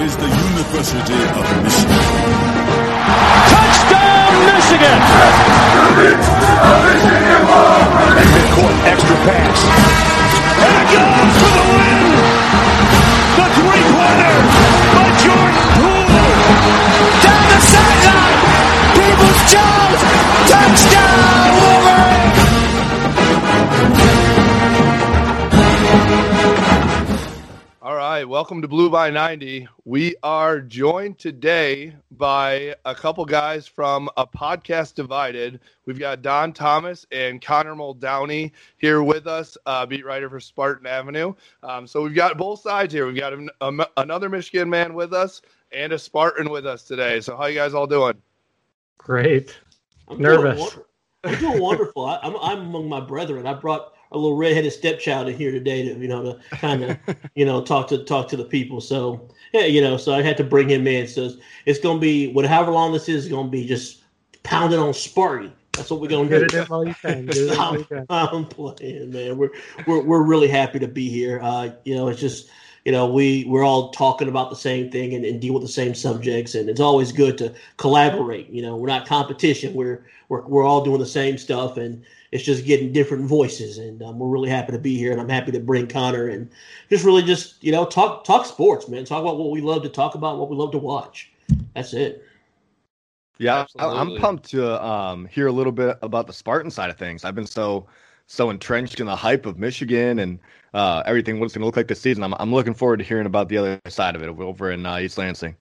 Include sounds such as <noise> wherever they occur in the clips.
is the University of Michigan. Touchdown, Michigan! Midcourt extra pass. And it goes for the win! The three-pointer by Jordan Poole! Down the sideline! Peoples-Jones! Touchdown, welcome to Blue by 90. We are joined today by a couple guys from a podcast divided. We've got Don Thomas and Connor Muldowney here with us, uh, beat writer for Spartan Avenue. Um, so we've got both sides here. We've got an, um, another Michigan man with us and a Spartan with us today. So how you guys all doing? Great. I'm Nervous. Doing, wonder- I'm doing wonderful. I, I'm, I'm among my brethren. I brought a little redheaded stepchild in here today to you know to kind of <laughs> you know talk to talk to the people. So yeah, you know, so I had to bring him in. So it's, it's going to be whatever long this is, going to be just pounding on Sparty. That's what we're going to Get do. it you can. Get it in you can. <laughs> I'm playing, man. We're we're we're really happy to be here. Uh, you know, it's just you know we we're all talking about the same thing and, and deal with the same subjects, and it's always good to collaborate. You know, we're not competition. We're we're we're all doing the same stuff, and it's just getting different voices. And um, we're really happy to be here, and I'm happy to bring Connor and just really just you know talk talk sports, man. Talk about what we love to talk about, what we love to watch. That's it. Yeah, I- I'm pumped to um, hear a little bit about the Spartan side of things. I've been so so entrenched in the hype of Michigan and uh, everything. What it's going to look like this season. I'm I'm looking forward to hearing about the other side of it over in uh, East Lansing.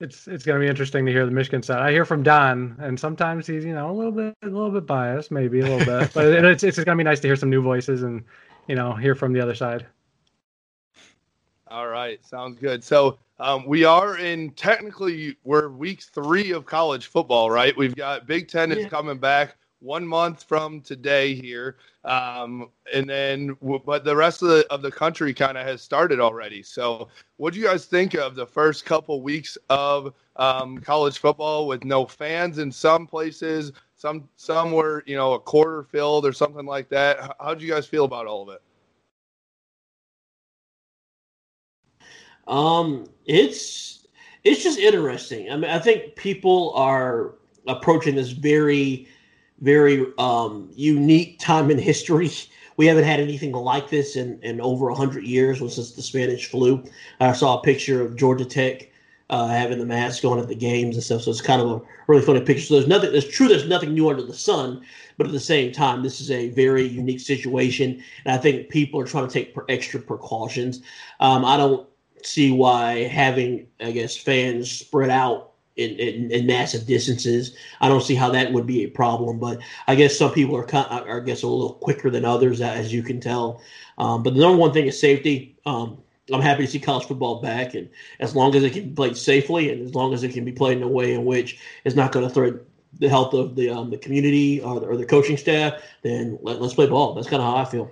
It's it's gonna be interesting to hear the Michigan side. I hear from Don, and sometimes he's you know a little bit a little bit biased, maybe a little bit, but it's it's gonna be nice to hear some new voices and you know hear from the other side. All right, sounds good. So um, we are in technically we're week three of college football, right? We've got Big Ten is Yeah. coming back one month from today here, um, and then but the rest of the of the country kind of has started already. So what do you guys think of the first couple weeks of um, college football with no fans in some places? Some some were you know a quarter filled or something like that. How do you guys feel about all of it? Um, it's it's just interesting. I mean, I think people are approaching this very, very um, unique time in history. We haven't had anything like this in, in over hundred years since the Spanish flu. I saw a picture of Georgia Tech uh, having the mask on at the games and stuff. So it's kind of a really funny picture. So there's nothing. It's true. There's nothing new under the sun, but at the same time, this is a very unique situation, and I think people are trying to take extra precautions. Um, I don't see why having, I guess, fans spread out in, in, in massive distances. I don't see how that would be a problem. But I guess some people are, I guess, a little quicker than others, as you can tell. Um, but the number one thing is safety. Um, I'm happy to see college football back, and as long as it can be played safely, and as long as it can be played in a way in which it's not going to threaten the health of the um, the community or the, or the coaching staff, then let, let's play ball. That's kind of how I feel.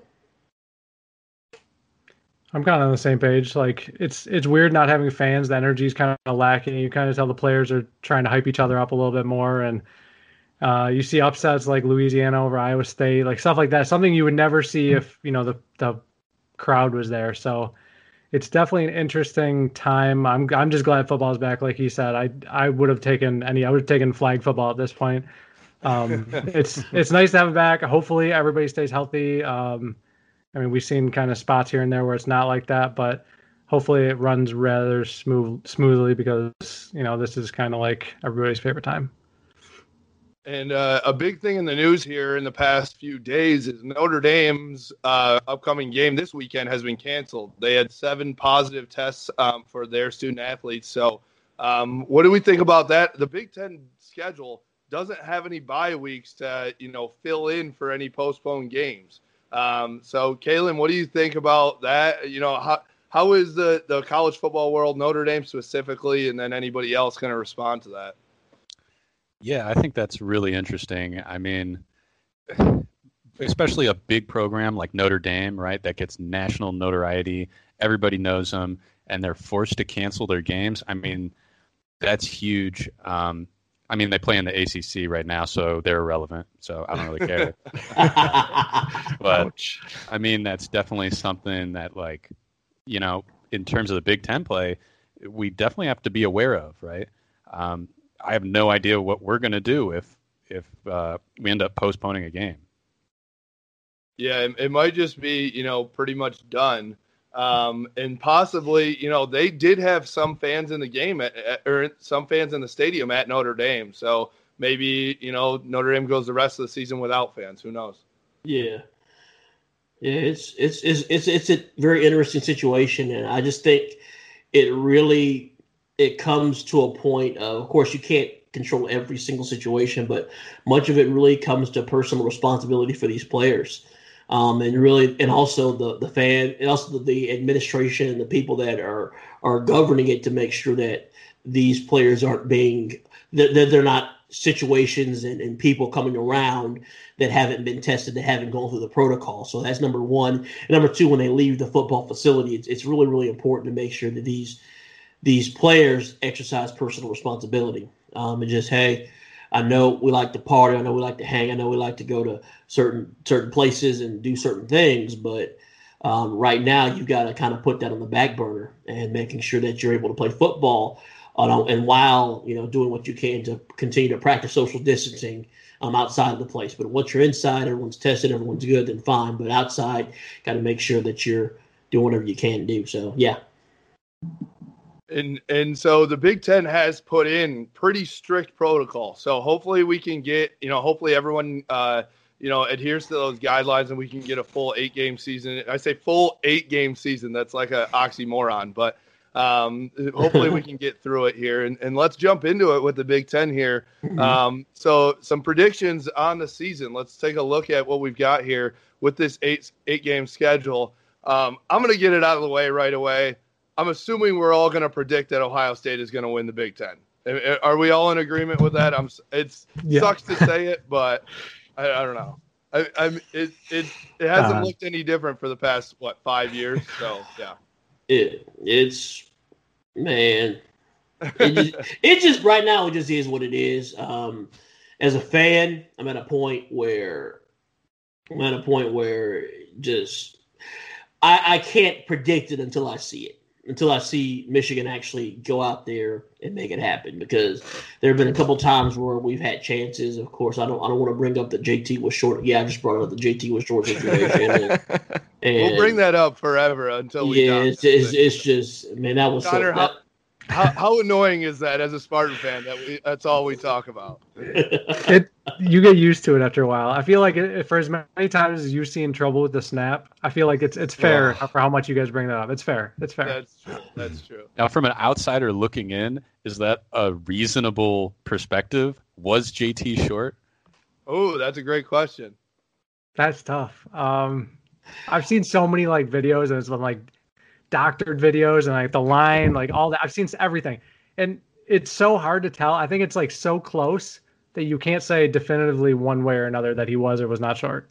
I'm kind of on the same page. Like it's it's weird not having fans. The energy's kind of lacking. You kind of tell the players are trying to hype each other up a little bit more, and uh, you see upsets like Louisiana over Iowa State, like stuff like that. Something you would never see if you know the the crowd was there. So it's definitely an interesting time. I'm I'm just glad football's back. Like he said, I I would have taken any. I would have taken flag football at this point. Um, <laughs> it's it's nice to have it back. Hopefully everybody stays healthy. Um, I mean, we've seen kind of spots here and there where it's not like that, but hopefully it runs rather smooth smoothly because you know this is kind of like everybody's favorite time. And uh, a big thing in the news here in the past few days is Notre Dame's uh, upcoming game this weekend has been canceled. They had seven positive tests um, for their student athletes. So, um, what do we think about that? The Big Ten schedule doesn't have any bye weeks to you know fill in for any postponed games. Um, so, Kalen, what do you think about that? You know, how how is the the college football world, Notre Dame specifically, and then anybody else going to respond to that? Yeah, I think that's really interesting. I mean, especially a big program like Notre Dame, right? That gets national notoriety. Everybody knows them, and they're forced to cancel their games. I mean, that's huge. Um, I mean, they play in the ACC right now, so they're irrelevant. So I don't really care. <laughs> but I mean, that's definitely something that, like, you know, in terms of the Big Ten play, we definitely have to be aware of, right? Um, I have no idea what we're going to do if if uh, we end up postponing a game. Yeah, it, it might just be you know pretty much done. Um, and possibly, you know, they did have some fans in the game at, at, or some fans in the stadium at Notre Dame. So maybe, you know, Notre Dame goes the rest of the season without fans. Who knows? Yeah. Yeah, it's it's it's it's it's a very interesting situation, and I just think it really it comes to a point of, of course, you can't control every single situation, but much of it really comes to personal responsibility for these players um, and really, and also the the fan, and also the, administration and the people that are are governing it to make sure that these players aren't being that they're, they're not situations and, and people coming around that haven't been tested, that haven't gone through the protocol. So that's number one. And number two, when they leave the football facility, it's, it's really, really important to make sure that these these players exercise personal responsibility. Um, and just, hey, I know we like to party. I know we like to hang. I know we like to go to certain certain places and do certain things. But um, right now, you've got to kind of put that on the back burner and making sure that you're able to play football. Uh, and while you know doing what you can to continue to practice social distancing um, outside of the place. But once you're inside, everyone's tested, everyone's good, then fine. But outside, got to make sure that you're doing whatever you can do. So yeah. And and so the Big Ten has put in pretty strict protocol. So hopefully we can get you know hopefully everyone uh, you know adheres to those guidelines and we can get a full eight game season. I say full eight game season. That's like an oxymoron, but um, hopefully we <laughs> can get through it here. And and let's jump into it with the Big Ten here. Mm-hmm. Um, so some predictions on the season. Let's take a look at what we've got here with this eight eight game schedule. Um, I'm going to get it out of the way right away. I'm assuming we're all going to predict that Ohio State is going to win the Big Ten. Are we all in agreement with that? I'm. It yeah. sucks to say it, but I, I don't know. I, I'm. It it it hasn't uh, looked any different for the past what five years. So yeah. It it's man. It just, <laughs> it just right now it just is what it is. Um, as a fan, I'm at a point where I'm at a point where just I, I can't predict it until I see it until I see Michigan actually go out there and make it happen. Because there have been a couple times where we've had chances. Of course, I don't I don't want to bring up the JT was short. Yeah, I just brought up the JT was short situation. and, and, we'll bring that up forever until we. Yeah, it's, it's, it's, just man, that was Connor, so, that, how, how annoying is that as a Spartan fan that we that's all we talk about? <laughs> it you get used to it after a while. I feel like it, for as many times as you've seen trouble with the snap, I feel like it's it's fair for how much you guys bring that up. It's fair. It's fair. That's true. That's true. Now, from an outsider looking in, is that a reasonable perspective? Was JT short? Oh, that's a great question. That's tough. Um, I've seen so many like videos and it's been like doctored videos and like the line, like all that. I've seen everything, and it's so hard to tell. I think it's like so close that you can't say definitively one way or another that he was or was not short.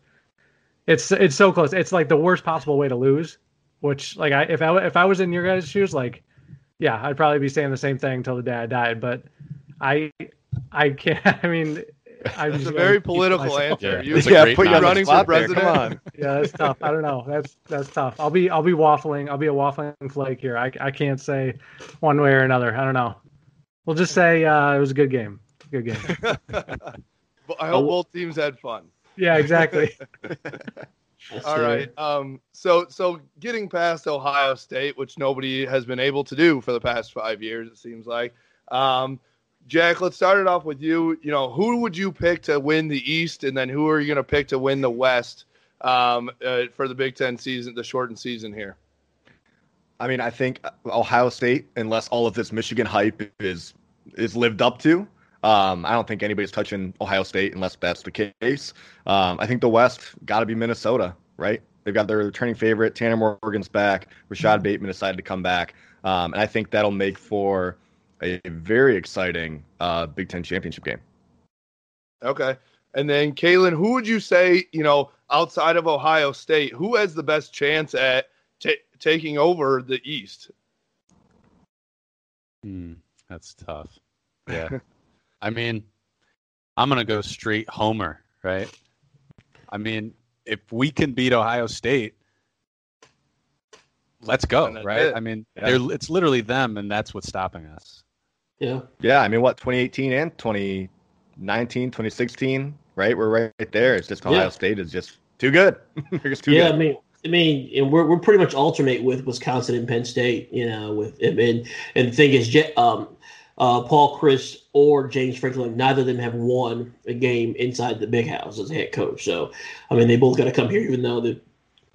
It's it's so close. It's like the worst possible way to lose. Which like I if I if I was in your guys' shoes, like yeah, I'd probably be saying the same thing until the day I died. But I I can't. <laughs> I mean, <laughs> I'm That's a very political answer. Yeah, you, yeah put you running for president. Come on. yeah, that's tough. I don't know. That's that's tough. I'll be I'll be waffling. I'll be a waffling flake here. I I can't say one way or another. I don't know. We'll just say uh, it was a good game. Good game. <laughs> I hope both teams had fun. Yeah, exactly. <laughs> All right. Um, so so getting past Ohio State, which nobody has been able to do for the past five years, it seems like. Um, Jack, let's start it off with you. You know, who would you pick to win the East, and then who are you going to pick to win the West um, uh, for the Big Ten season, the shortened season here? I mean, I think Ohio State, unless all of this Michigan hype is is lived up to, um, I don't think anybody's touching Ohio State unless that's the case. Um, I think the West got to be Minnesota, right? They've got their returning favorite, Tanner Morgan's back. Rashod Bateman decided to come back, um, and I think that'll make for a very exciting uh, Big Ten championship game. Okay. And then, Kalen, who would you say, you know, outside of Ohio State, who has the best chance at t- taking over the East? Hmm, that's tough. Yeah. <laughs> I mean, I'm going to go straight homer, right? I mean, if we can beat Ohio State, let's go, right? it. I mean, Yeah. they're it's literally them, and that's what's stopping us. Yeah. Yeah, I mean, what 2018 and 2019, 2016, right? We're right there. It's just Ohio Yeah. State is just too good. <laughs> They're just too yeah, good. I mean, I mean, and we're we're pretty much alternate with Wisconsin and Penn State, you know. With and and, and the thing is, Je- um, uh, Paul Chryst or James Franklin, neither of them have won a game inside the big house as a head coach. So, I mean, they both got to come here, even though they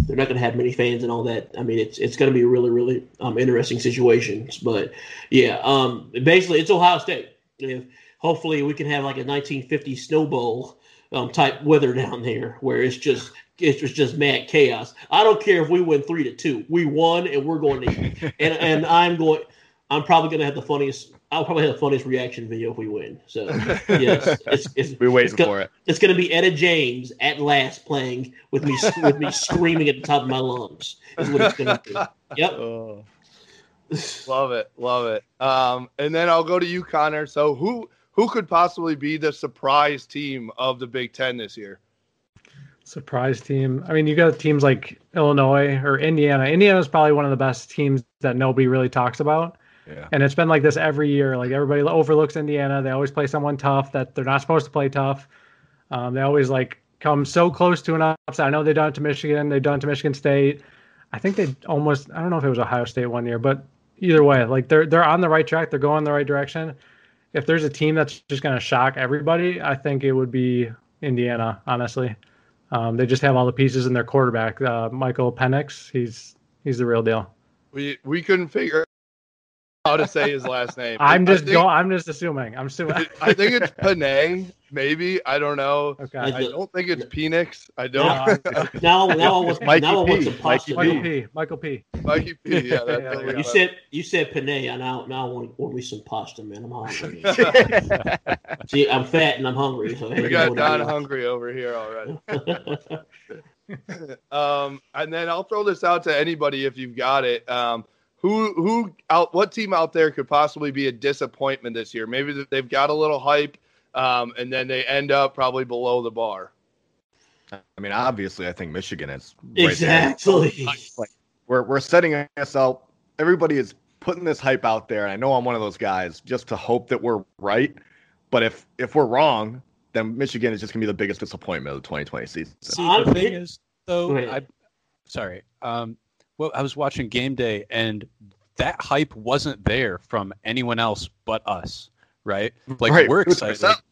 they're not going to have many fans and all that. I mean, it's it's going to be a really really um, interesting situations. But yeah, um, basically, it's Ohio State. If hopefully we can have like a 1950 Snow Bowl um, type weather down there, where it's just it's just mad chaos. I don't care if we win three to two. We won, and we're going to and and I'm going. I'm probably going to have the funniest. I'll probably have the funniest reaction video if we win. So <laughs> yes, it's, it's We're waiting it's go- for it. It's going to be Etta James at last playing with me <laughs> with me screaming at the top of my lungs. Is what it's going to be. Yep. <laughs> Oh. <sighs> Love it, love it. Um, and then I'll go to you, Connor. So who who could possibly be the surprise team of the Big Ten this year? surprise team. I mean, you got teams like Illinois or Indiana. Indiana is probably one of the best teams that nobody really talks about. Yeah. And it's been like this every year. Like everybody overlooks Indiana. They always play someone tough that they're not supposed to play tough. Um, they always like come so close to an upset. I know they've done it to Michigan. They've done it to Michigan State. I think they almost. I don't know if it was Ohio State one year, but either way, like they're they're on the right track. They're going the right direction. If there's a team that's just going to shock everybody, I think it would be Indiana. Honestly, um, they just have all the pieces in their quarterback, uh, Michael Penix. He's he's the real deal. We we couldn't figure out how to say his last name. <laughs> I'm just think- going. I'm just assuming. I'm assuming. I think it's <laughs> Panay, maybe. I don't know. Okay. I don't think it's Penix. I don't. I- <laughs> Now, now I want, Mikey now I want P. some Mikey pasta. Michael P. P. Michael P. Mikey P. Yeah, that's Yeah, what yeah. You got. said you said Panay, and now now I want, want me some pasta, man. I'm hungry. See, I'm fat and I'm hungry. So we got what Don hungry over here already. um, and then I'll throw this out to anybody if you've got it. Um, who who out? What team out there could possibly be a disappointment this year? Maybe they've got a little hype, um, and then they end up probably below the bar. I mean, obviously, I think Michigan is right there. exactly. Like we're we're setting us out. Everybody is putting this hype out there, and I know I'm one of those guys just to hope that we're right. But if if we're wrong, then Michigan is just gonna be the biggest disappointment of the 2020 season. See, the thing is, though, I, sorry. Um, well, I was watching game day, and that hype wasn't there from anyone else but us, right? Like Right, we're who took us excited,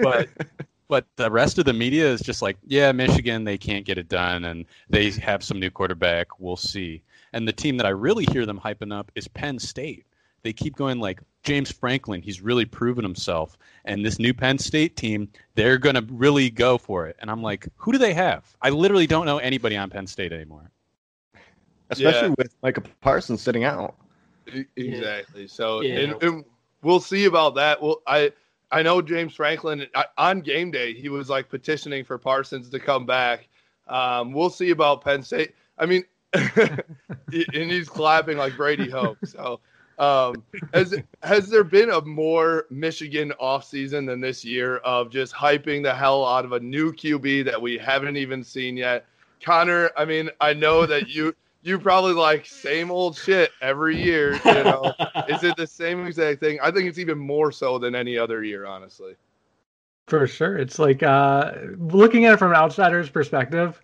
but <laughs> but the rest of the media is just like, yeah, Michigan, they can't get it done, and they have some new quarterback. We'll see. And the team that I really hear them hyping up is Penn State. They keep going like James Franklin. He's really proven himself, and this new Penn State team, they're gonna really go for it. And I'm like, who do they have? I literally don't know anybody on Penn State anymore. Especially Yeah. with Micah Parsons sitting out. Exactly. So, Yeah. and, and we'll see about that. Well, I I know James Franklin I, on game day he was like petitioning for Parsons to come back. Um, we'll see about Penn State. I mean, <laughs> and he's clapping like Brady Hoke. So, um, has has there been a more Michigan offseason than this year of just hyping the hell out of a new QB that we haven't even seen yet? Connor, I mean, I know that you you probably like same old shit every year, you know. <laughs> Is it the same exact thing? I think it's even more so than any other year, honestly. For sure. It's like uh looking at it from an outsider's perspective,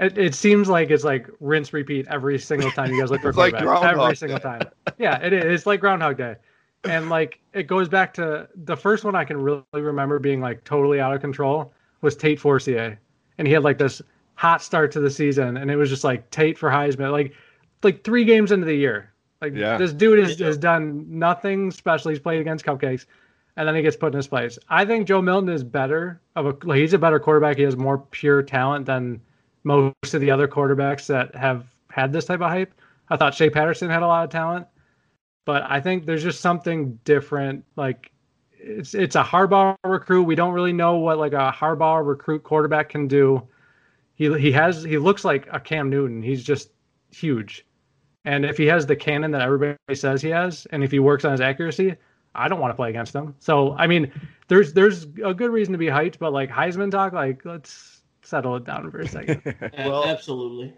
it, it seems like it's like rinse repeat every single time you guys look <laughs> for like quarterback. Every single time. Yeah, it is. It's like Groundhog Day. And like it goes back to the first one I can really remember being like totally out of control was Tate Forcier. And he had like this hot start to the season and it was just like Tate for Heisman. Like like three games into the year. Like Yeah. this dude has, has done nothing special. He's played against cupcakes and then he gets put in his place. I think Joe Milton is better of a like, he's a better quarterback. He has more pure talent than most of the other quarterbacks that have had this type of hype. I thought Shea Patterson had a lot of talent, but I think there's just something different. Like it's it's a Harbaugh recruit. We don't really know what like a Harbaugh recruit quarterback can do. He he has he looks like a Cam Newton. He's just huge. And if he has the cannon that everybody says he has, and if he works on his accuracy, I don't want to play against him. So I mean, there's there's a good reason to be hyped, but like Heisman talk, like let's settle it down for a second. <laughs> Well- Absolutely.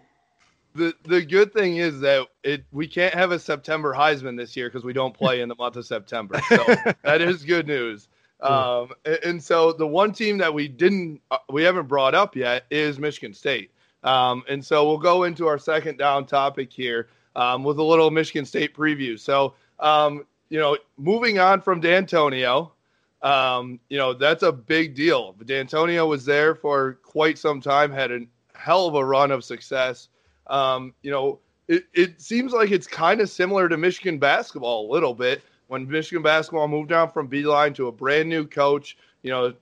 the the good thing is that it we can't have a September Heisman this year because we don't play in the month of September. So <laughs> that is good news. Um, and, so the one team that we didn't uh, we haven't brought up yet is Michigan State. Um, and so we'll go into our second down topic here um, with a little Michigan State preview. So um, you know, moving on from Dantonio, um, you know that's a big deal. Dantonio was there for quite some time, had a hell of a run of success. Um, you know, it, it seems like it's kind of similar to Michigan basketball a little bit. When Michigan basketball moved down from Beilein to a brand new coach, you know,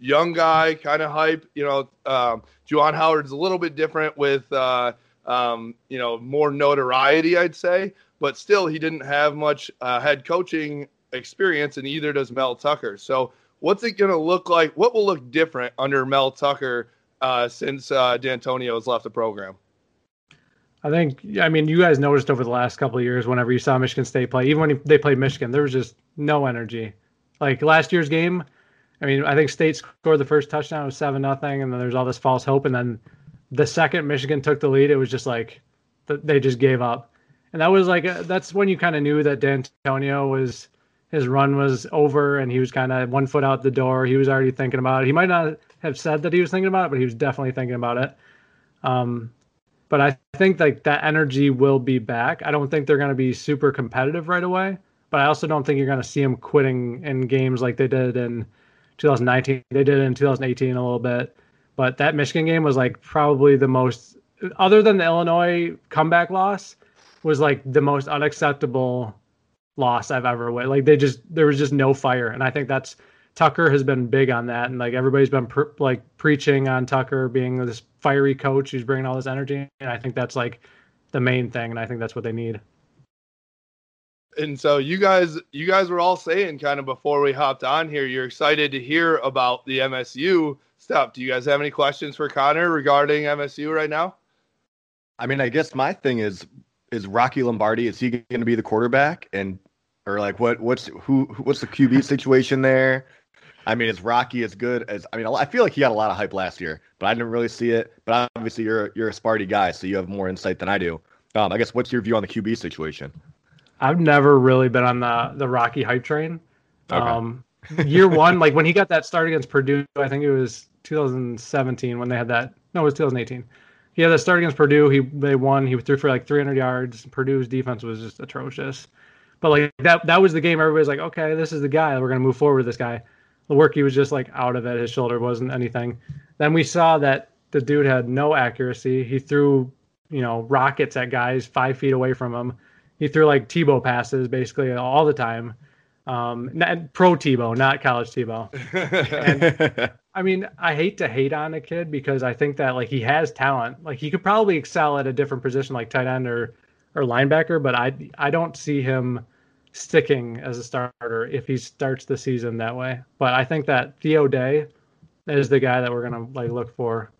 young guy, kind of hype. You know, um, Juwan Howard's a little bit different with, uh, um, you know, more notoriety, I'd say, but still, he didn't have much uh, head coaching experience, and either does Mel Tucker. So, what's it going to look like? What will look different under Mel Tucker uh, since uh, Dantonio has left the program? I think, I mean, you guys noticed over the last couple of years, whenever you saw Michigan State play, even when they played Michigan, there was just no energy. Like last year's game, I mean, I think State scored the first touchdown, it was seven nothing, and then there's all this false hope, and then the second Michigan took the lead, it was just like they just gave up, and that was like uh, that's when you kind of knew that Dantonio was his run was over, and he was kind of one foot out the door. He was already thinking about it. He might not have said that he was thinking about it, but he was definitely thinking about it. Um, but I think like that energy will be back. I don't think they're going to be super competitive right away, but I also don't think you're going to see them quitting in games like they did in 2019. They did it in 2018 a little bit, but that Michigan game was like probably the most, other than the Illinois comeback loss, was like the most unacceptable loss I've ever wit. Like they just there was just no fire, and I think that's Tucker has been big on that, and like everybody's been pr- like preaching on Tucker being this fiery coach who's bringing all this energy, and I think that's like the main thing, and I think that's what they need. And so you guys, you guys were all saying kind of before we hopped on here, you're excited to hear about the MSU stuff. Do you guys have any questions for Connor regarding MSU right now? I mean, I guess my thing is is Rocky Lombardi is he going to be the quarterback and or like what what's who what's the QB situation there? I mean, is Rocky as good as? I mean, I feel like he got a lot of hype last year, but I didn't really see it. But obviously, you're you're a Sparty guy, so you have more insight than I do. Um, I guess what's your view on the QB situation? I've never really been on the the Rocky hype train. Okay. Um, year one, like when he got that start against Purdue, I think it was 2017 when they had that. No, it was 2018. He had that start against Purdue. He they won. He threw for like 300 yards. Purdue's defense was just atrocious. But like that that was the game. Everybody's like, okay, this is the guy. We're gonna move forward with this guy. Lewerke was just like out of it. His shoulder wasn't anything. Then we saw that the dude had no accuracy. He threw, you know, rockets at guys five feet away from him. He threw like Tebow passes basically all the time. Um, not, pro Tebow, not college Tebow. and, <laughs> I mean, I hate to hate on a kid because I think that like he has talent. Like he could probably excel at a different position like tight end or or linebacker, but I I don't see him sticking as a starter if he starts the season that way. But I think that Theo Day is the guy that we're gonna like look for.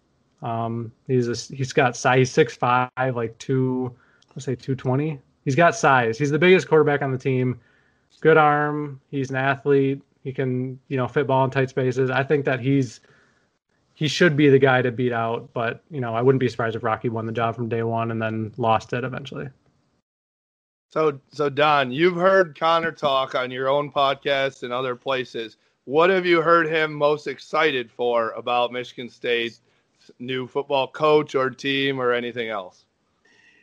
Um, he's a, he's got size. He's six five, like two, let's say two twenty. He's got size. He's the biggest quarterback on the team. Good arm. He's an athlete. He can you know fit ball in tight spaces. I think that he's he should be the guy to beat out. But you know I wouldn't be surprised if Rocky won the job from day one and then lost it eventually. So, so Don, you've heard Connor talk on your own podcast and other places. What have you heard him most excited for about Michigan State's new football coach or team or anything else?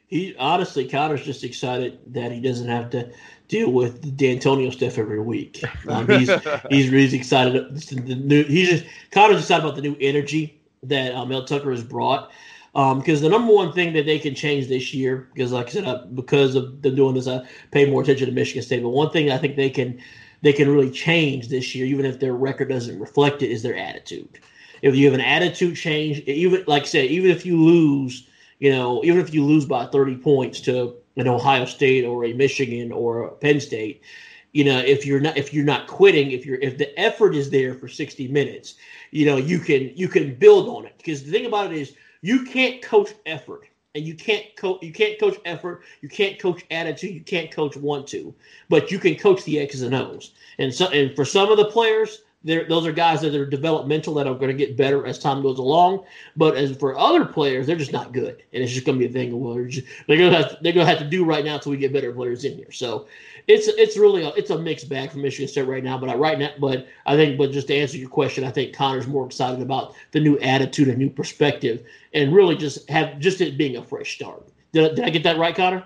He honestly, Connor's just excited that he doesn't have to deal with the Dantonio stuff every week. Um, he's <laughs> he's really excited. The new, he's just Connor's excited about the new energy that um, Mel Tucker has brought. Because um, the number one thing that they can change this year, because like I said, uh, because of them doing this, I pay more attention to Michigan State. But one thing I think they can they can really change this year, even if their record doesn't reflect it, is their attitude. If you have an attitude change, even like I said, even if you lose, you know, even if you lose by 30 points to an Ohio State or a Michigan or a Penn State, you know, if you're not if you're not quitting, if you're if the effort is there for 60 minutes, you know, you can you can build on it. Because the thing about it is you can't coach effort, and you can't coach. You can't coach effort. You can't coach attitude. You can't coach want to, but you can coach the X's and O's. And so, and for some of the players, they're, those are guys that are developmental that are going to get better as time goes along. But as for other players, they're just not good, and it's just going to be a thing of they're, going to have to, they're going to have to do right now until we get better players in here. So it's it's really a, it's a mixed bag for Michigan State right now. But I right now, but I think, but just to answer your question, I think Connor's more excited about the new attitude and new perspective, and really just have just it being a fresh start. Did, did I get that right, Connor?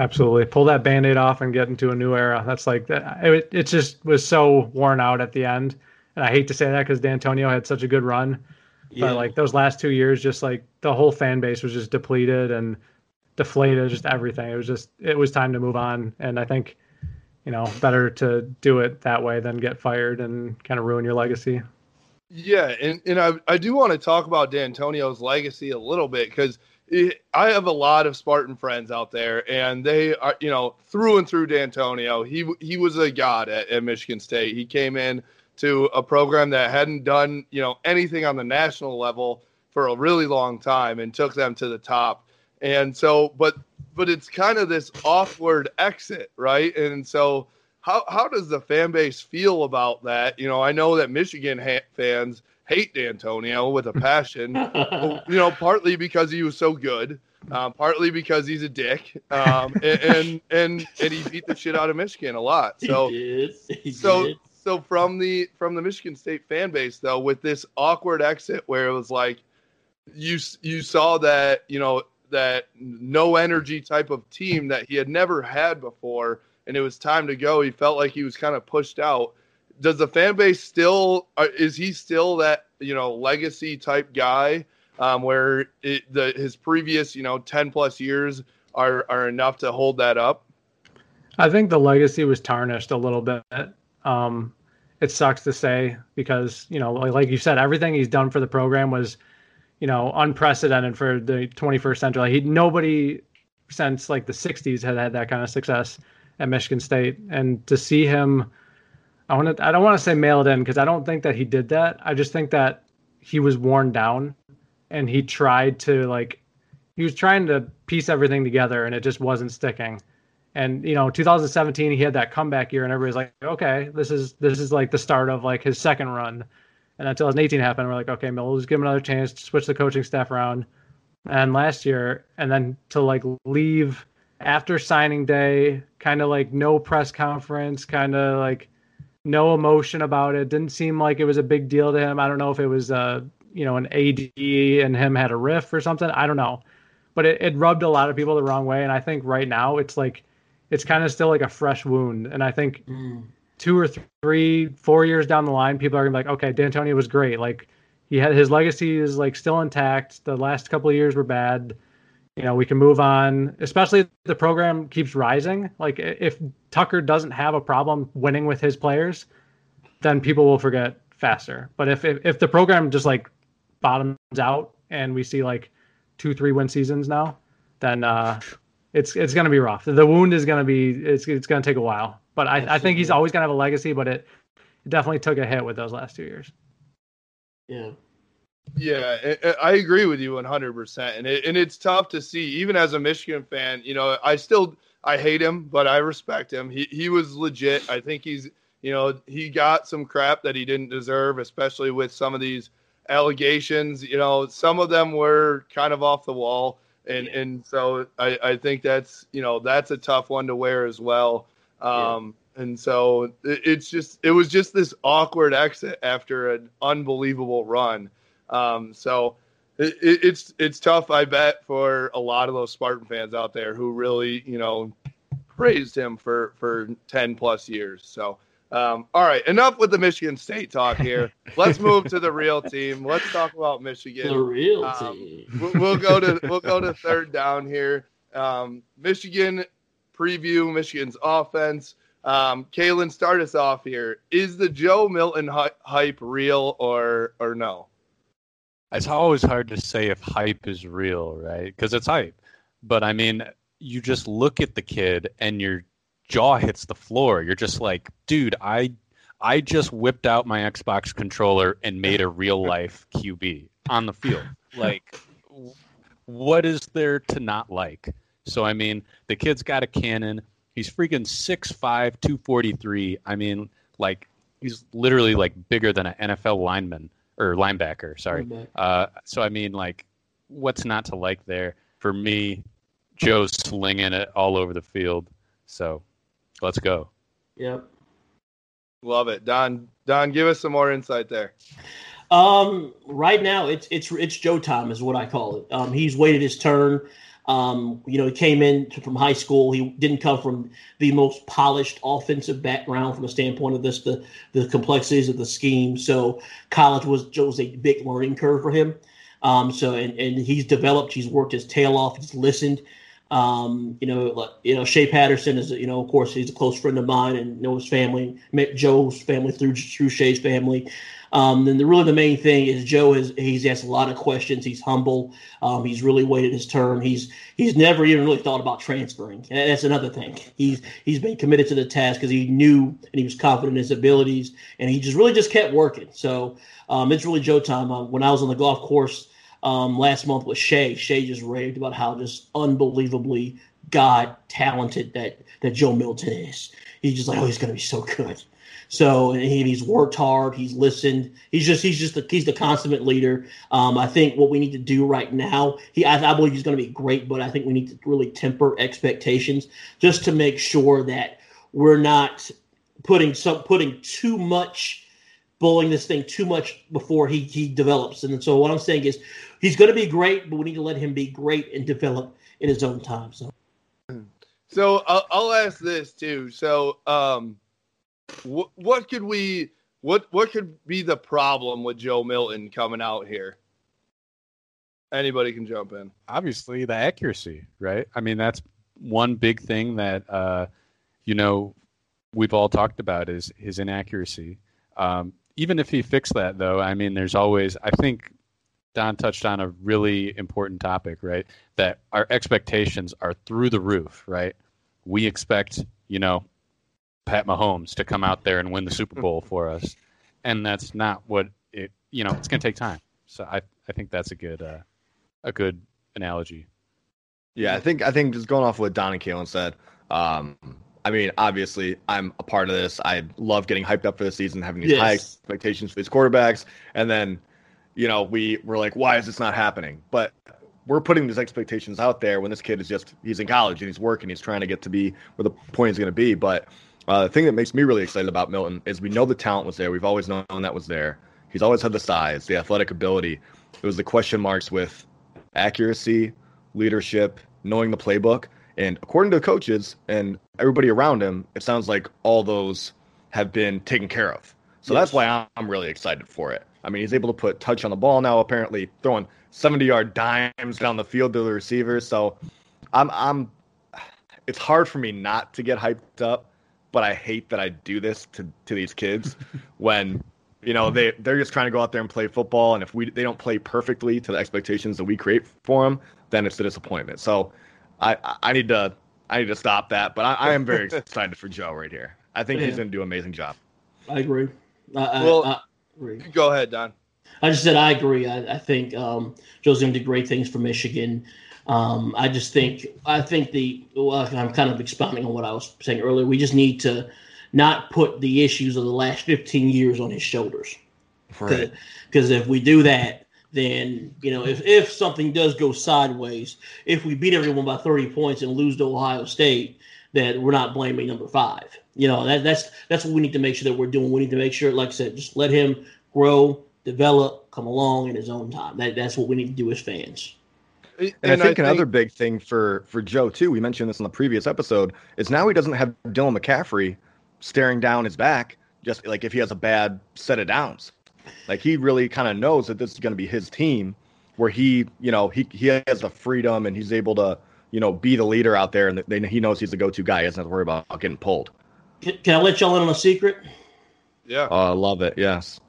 Absolutely. Pull that band-aid off and get into a new era. That's like uh, that. It, it just was so worn out at the end. And I hate to say that because Dantonio had such a good run. Yeah. But like those last two years, just like the whole fan base was just depleted and deflated, just everything. It was just, it was time to move on. And I think, you know, better to do it that way than get fired and kind of ruin your legacy. Yeah. And, and I, I do want to talk about Dantonio's legacy a little bit because – I have a lot of Spartan friends out there, and they are, you know, through and through Dantonio. He he was a god at, at Michigan State. He came in to a program that hadn't done, you know, anything on the national level for a really long time, and took them to the top. And so, but but it's kind of this awkward exit, right? And so, how how does the fan base feel about that? You know, I know that Michigan ha- fans hate Dantonio with a passion. <laughs> you know, partly because he was so good, uh, partly because he's a dick, um, and, and, and and he beat the shit out of Michigan a lot. So he he so did. so from the from the Michigan State fan base though, with this awkward exit where it was like you you saw that you know that no energy type of team that he had never had before, and it was time to go. He felt like he was kind of pushed out does the fan base still uh, is he still that you know legacy type guy um, where it, the his previous you know 10 plus years are are enough to hold that up? I think the legacy was tarnished a little bit. Um, it sucks to say because you know like, like you said everything he's done for the program was you know unprecedented for the 21st century. Like he nobody since like the 60s had had that kind of success at michigan state. And to see him I want to. I don't want to say mailed in because I don't think that he did that. I just think that he was worn down, and he tried to like, he was trying to piece everything together, and it just wasn't sticking. And you know, 2017, he had that comeback year, and everybody's like, okay, this is this is like the start of like his second run. And then 2018 happened, we're like, okay, Mill, let's give him another chance switch the coaching staff around. And last year, and then to like leave after signing day, kind of like no press conference, kind of like no emotion about it. Didn't seem like it was a big deal to him. I don't know if it was uh you know an AD and him had a riff or something. I don't know, but it, it rubbed a lot of people the wrong way. And I think right now it's like it's kind of still like a fresh wound. And I think mm. two or three, four years down the line, people are gonna be like, okay, Dantonio was great. Like he had his legacy is like still intact. The last couple of years were bad you know we can move on especially if the program keeps rising. Like if tucker doesn't have a problem winning with his players then people will forget faster. But if if, if the program just like bottoms out and we see like two three win seasons now then uh it's it's going to be rough. The wound is going to be it's it's going to take a while. But I, I think he's always going to have a legacy but it, it definitely took a hit with those last two years. Yeah yeah, I agree with you 100%. And it, and it's tough to see even as a Michigan fan, you know, I still I hate him, but I respect him. He he was legit. I think he's, you know, he got some crap that he didn't deserve, especially with some of these allegations, you know, some of them were kind of off the wall and and so I I think that's, you know, that's a tough one to wear as well. Um yeah. and so it's just it was just this awkward exit after an unbelievable run um, so it, it's it's tough, I bet, for a lot of those Spartan fans out there who really, you know, praised him for for ten plus years. So. Um, all right, enough with the Michigan State talk here. Let's move to the real <laughs> team. Let's talk about Michigan. The real um, team. we'll, we'll, go to we'll go to third down here. Um, Michigan preview. Michigan's offense. Um, Kalen, start us off here. Is the Joe Milton hype real or or no? It's always hard to say if hype is real, right? Because it's hype. But I mean, you just look at the kid and your jaw hits the floor. You're just like, dude, I I just whipped out my Xbox controller and made a real life QB on the field. Like what is there to not like? So I mean, the kid's got a cannon. He's freaking 6'5, 243. I mean, like he's literally like bigger than an NFL lineman or linebacker. Sorry. Linebacker. Uh, so I mean, like, what's not to like there? For me, Joe's slinging it all over the field. So let's go. Yep. Love it, Don. Don, give us some more insight there. Um, right now it's it's it's Joe time is what I call it. Um, he's waited his turn. Um, you know, he came in to, from high school. He didn't come from the most polished offensive background from a standpoint of this the the complexities of the scheme. So college was was a big learning curve for him. Um, so and and he's developed. He's worked his tail off. He's listened. Um, you know, you know, Shea Patterson is, you know, of course, he's a close friend of mine and know his family. Met Joe's family through through Shea's family. Um, then the really the main thing is Joe is he's asked a lot of questions. He's humble. Um, he's really waited his term. He's he's never even really thought about transferring. And that's another thing. He's he's been committed to the task because he knew and he was confident in his abilities, and he just really just kept working. So um, it's really Joe time. Uh, when I was on the golf course um, last month with Shea, Shea just raved about how just unbelievably God talented that that Joe Milton is. He's just like, oh, he's to be so good. So and he's worked hard. He's listened. He's just he's just the, he's the consummate leader. Um, I think what we need to do right now, he I, I believe he's going to be great, but I think we need to really temper expectations just to make sure that we're not putting some putting too much bullying this thing too much before he he develops. And so what I'm saying is he's going to be great, but we need to let him be great and develop in his own time. So So I'll, I'll ask this too. So, um, what could we what what could be the problem with Joe Milton coming out here? Anybody can jump in. obviously the accuracy, right? I mean, that's one big thing that uh, you know we've all talked about is his inaccuracy. Um, even if he fixed that, though, I mean, there's always. I think Don touched on a really important topic, right? That our expectations are through the roof, right? We expect, you know, Pat Mahomes to come out there and win the Super <laughs> Bowl for us, and that's not what it. You know, it's going to take time. So I, I think that's a good, uh, a good analogy. Yeah, I think I think just going off what Don and Kalen said. Um, I mean, obviously, I'm a part of this. I love getting hyped up for the season, having these high expectations for these quarterbacks, and then, you know, we we're like, why is this not happening? But we're putting these expectations out there when this kid is just he's in college and he's working, he's trying to get to be where the point is going to be. But uh, the thing that makes me really excited about Milton is we know the talent was there. We've always known that was there. He's always had the size, the athletic ability. It was the question marks with accuracy, leadership, knowing the playbook. And according to the coaches and everybody around him, it sounds like all those have been taken care of. So that's why I'm- I'm really excited for it. I mean, he's able to put touch on the ball now, apparently throwing 70 yard dimes down the field to the receivers. So I'm, I'm, it's hard for me not to get hyped up, but I hate that I do this to, to these kids when, you know, they, they're just trying to go out there and play football. And if we, they don't play perfectly to the expectations that we create for them, then it's a disappointment. So I, I- I need to, I need to stop that. But I, I am very <laughs> excited for Joe right here. I think he's going to do an amazing job. I agree. I, I- Well- I, agree. Go ahead, Don. I just said I agree. I, I think um, Joe's going to do great things for Michigan. Um, I just think I think the well, I'm kind of expounding on what I was saying earlier. We just need to not put the issues of the last 15 years on his shoulders. Because if we do that, then you know if if something does go sideways, if we beat everyone by 30 points and lose to Ohio State, that we're not blaming number five. You know that that's that's what we need to make sure that we're doing. We need to make sure, like I said, just let him grow, develop, come along in his own time. That that's what we need to do as fans. And, I think another big thing for for Joe too, we mentioned this in the previous episode, is now he doesn't have Dylan McCaffrey staring down his back, just like if he has a bad set of downs. Like he really kind of knows that this is going to be his team, where he, you know, he he has the freedom and he's able to, you know, be the leader out there, and they, he knows he's the go-to guy. He doesn't have to worry about getting pulled. Can, can I let y'all in on a secret? Yeah. Oh, I love it. Yes.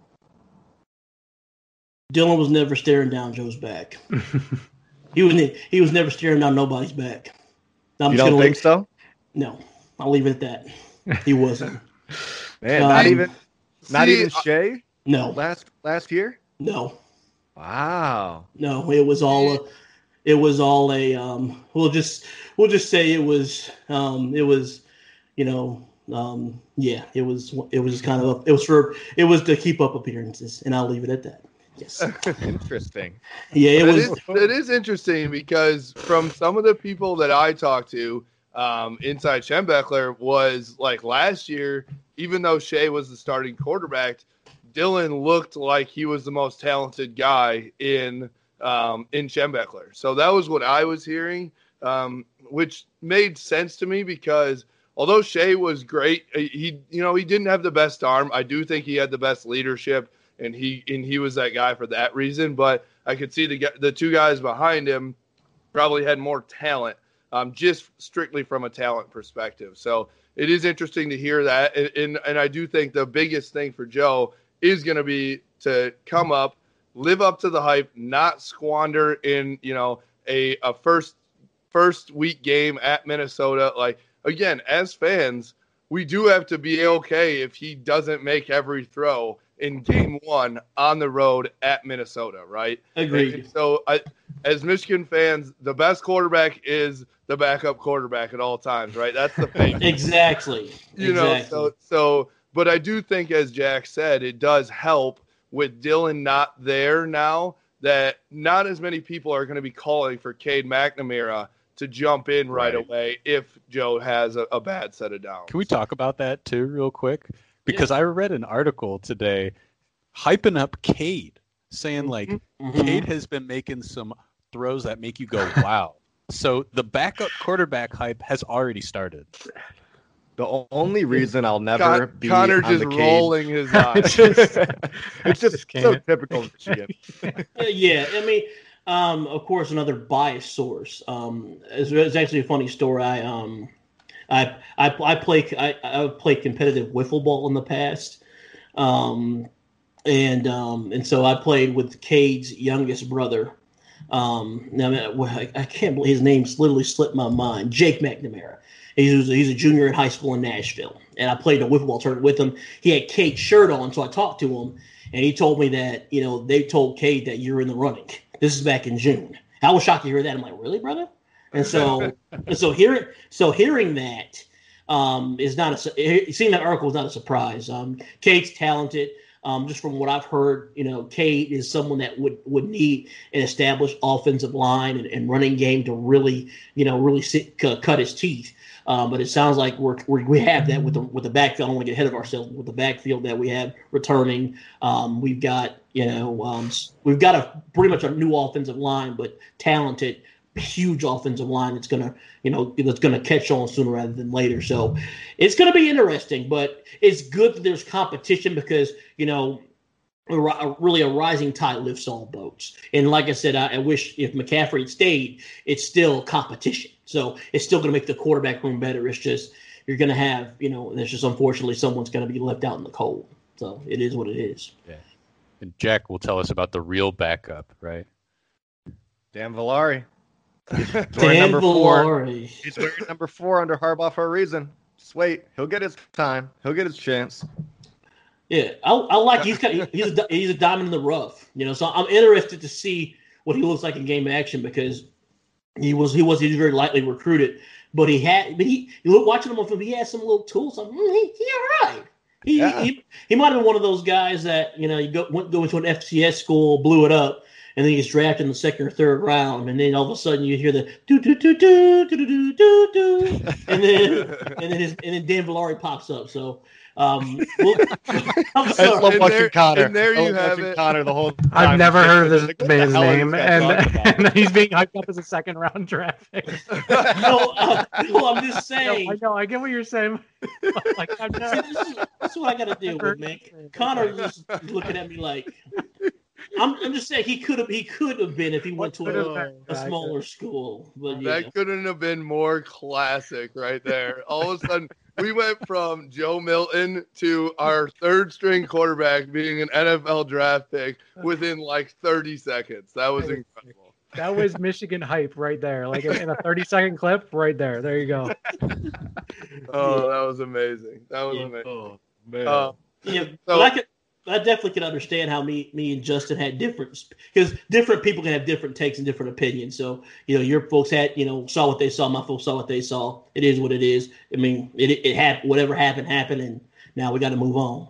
Dylan was never staring down Joe's back. <laughs> he was ne- he was never staring down nobody's back. I'm you just don't gonna think leave- so? No, I'll leave it at that. He wasn't. <laughs> Man, Um, not even not See, even uh, Shea No, last last year. no, Wow. no. It was all a, it was all a um. We'll just we'll just say it was um. It was, you know, um, yeah, it was it was just kind of a, it was for it was to keep up appearances, and I'll leave it at that. Yes. <laughs> Interesting. Yeah, it That was. is, that is interesting because from some of the people that I talked to um, inside Schembechler was like last year, even though Shea was the starting quarterback, Dylan looked like he was the most talented guy in um, in Schembechler. So that was what I was hearing, um, which made sense to me because although Shea was great, he you know he didn't have the best arm. I do think he had the best leadership, and he and he was that guy for that reason. But I could see the the two guys behind him probably had more talent, um, just strictly from a talent perspective. So it is interesting to hear that, and and, and I do think the biggest thing for Joe is going to be to come up, live up to the hype, not squander in you know a a first first week game at Minnesota. Like again, as fans, we do have to be okay if he doesn't make every throw in game one on the road at Minnesota, right? Agreed. And so, I, as Michigan fans, the best quarterback is the backup quarterback at all times, right? That's the thing. <laughs> Exactly. you know, exactly. so so. But I do think, as Jack said, it does help with Dylan not there now. That not as many people are going to be calling for Cade McNamara to jump in right, Right. away if Joe has a, a bad set of downs. Can we talk about that too, real quick? Because I read an article today hyping up Cade, saying like Mhm. Cade has been making some throws that make you go, wow. So the backup quarterback hype has already started. The only reason I'll never Con- be Connor on just the Cade- rolling his <laughs> eyes. it's just Just so typical Michigan. <laughs> Yeah, I mean, um, of course, another biased source. Um, it's, it's actually a funny story. I um, I I, I play I I played competitive wiffle ball in the past, um, and um, and so I played with Cade's youngest brother. Um, now I, I can't believe his name's literally slipped my mind. Jake McNamara. He's he's a junior in high school in Nashville, and I played a wiffle ball tournament with him. He had Cade's shirt on, so I talked to him, and he told me that you know they told Cade that you're in the running. This is back in June. I was shocked to hear that. I'm like, really, brother? And so, and so hearing so hearing that um, is not a seeing that article is not a surprise. Um, Cade's talented. Um, just from what I've heard, you know, Cade is someone that would would need an established offensive line and, and running game to really, you know, really sit, cu- cut his teeth. Um, but it sounds like we're, we're we have that with the with the backfield. I don't want to get ahead of ourselves with the backfield that we have returning. Um, we've got you know um, we've got a pretty much a new offensive line, but talented, huge offensive line that's gonna you know that's gonna catch on sooner rather than later. So it's gonna be interesting, but it's good that there's competition because you know a ri- a- really a rising tide lifts all boats. And like I said, I, I wish if McCaffrey had stayed, it's still competition. So it's still going to make the quarterback room better. It's just you're going to have, you know, there's just unfortunately someone's going to be left out in the cold. So it is what it is. Yeah. And Jack will tell us about the real backup, right? Dan Villari. Dan number four. He's wearing number four under Harbaugh for a reason. Just wait. He'll get his time. He'll get his chance. Yeah, I, I like he's got, he's a, he's a diamond in the rough, you know. So I'm interested to see what he looks like in game action because he was he was he was very lightly recruited, but he had but he you look watching him on film, he had some little tools. I'm, mm, he, he all right. He, Yeah. he he might have been one of those guys that you know you go went go into an FCS school, blew it up, and then he's drafted in the second or third round, and then all of a sudden you hear the do do do do do do do do, and then and then his, and then Dan Villari pops up. So. Um, well, <laughs> I'm I just sorry. love And watching there- Connor. and there I love you have watching it. Connor the whole time. I've never heard of this Like, what the man's hell are these name, guys and, talking <laughs> about? and he's being hyped up as a second round draft pick. <laughs> no, uh, well, I'm just I know, saying. I know, I get what you're saying. like, I'm See, not, this, is, this is what I got to deal with, man. Connor just looking at me like I'm. I'm just saying he could have. He could have been if he went to a, been, a smaller school. But yeah, That couldn't have been more classic right there. All of a sudden, we went from Joe Milton to our third string quarterback being an NFL draft pick within like 30 seconds. That was incredible. that was Michigan hype right there. Like in a 30 second clip, right there. There you go. <laughs> Oh, that was amazing. That was Yeah. amazing. Oh, man. Uh, yeah. So- but I definitely can understand how me me and Justin had different because different people can have different takes and different opinions. So you know, your folks had you know saw what they saw, my folks saw what they saw. It is what it is. I mean, it it happened. Whatever happened happened, and now we got to move on.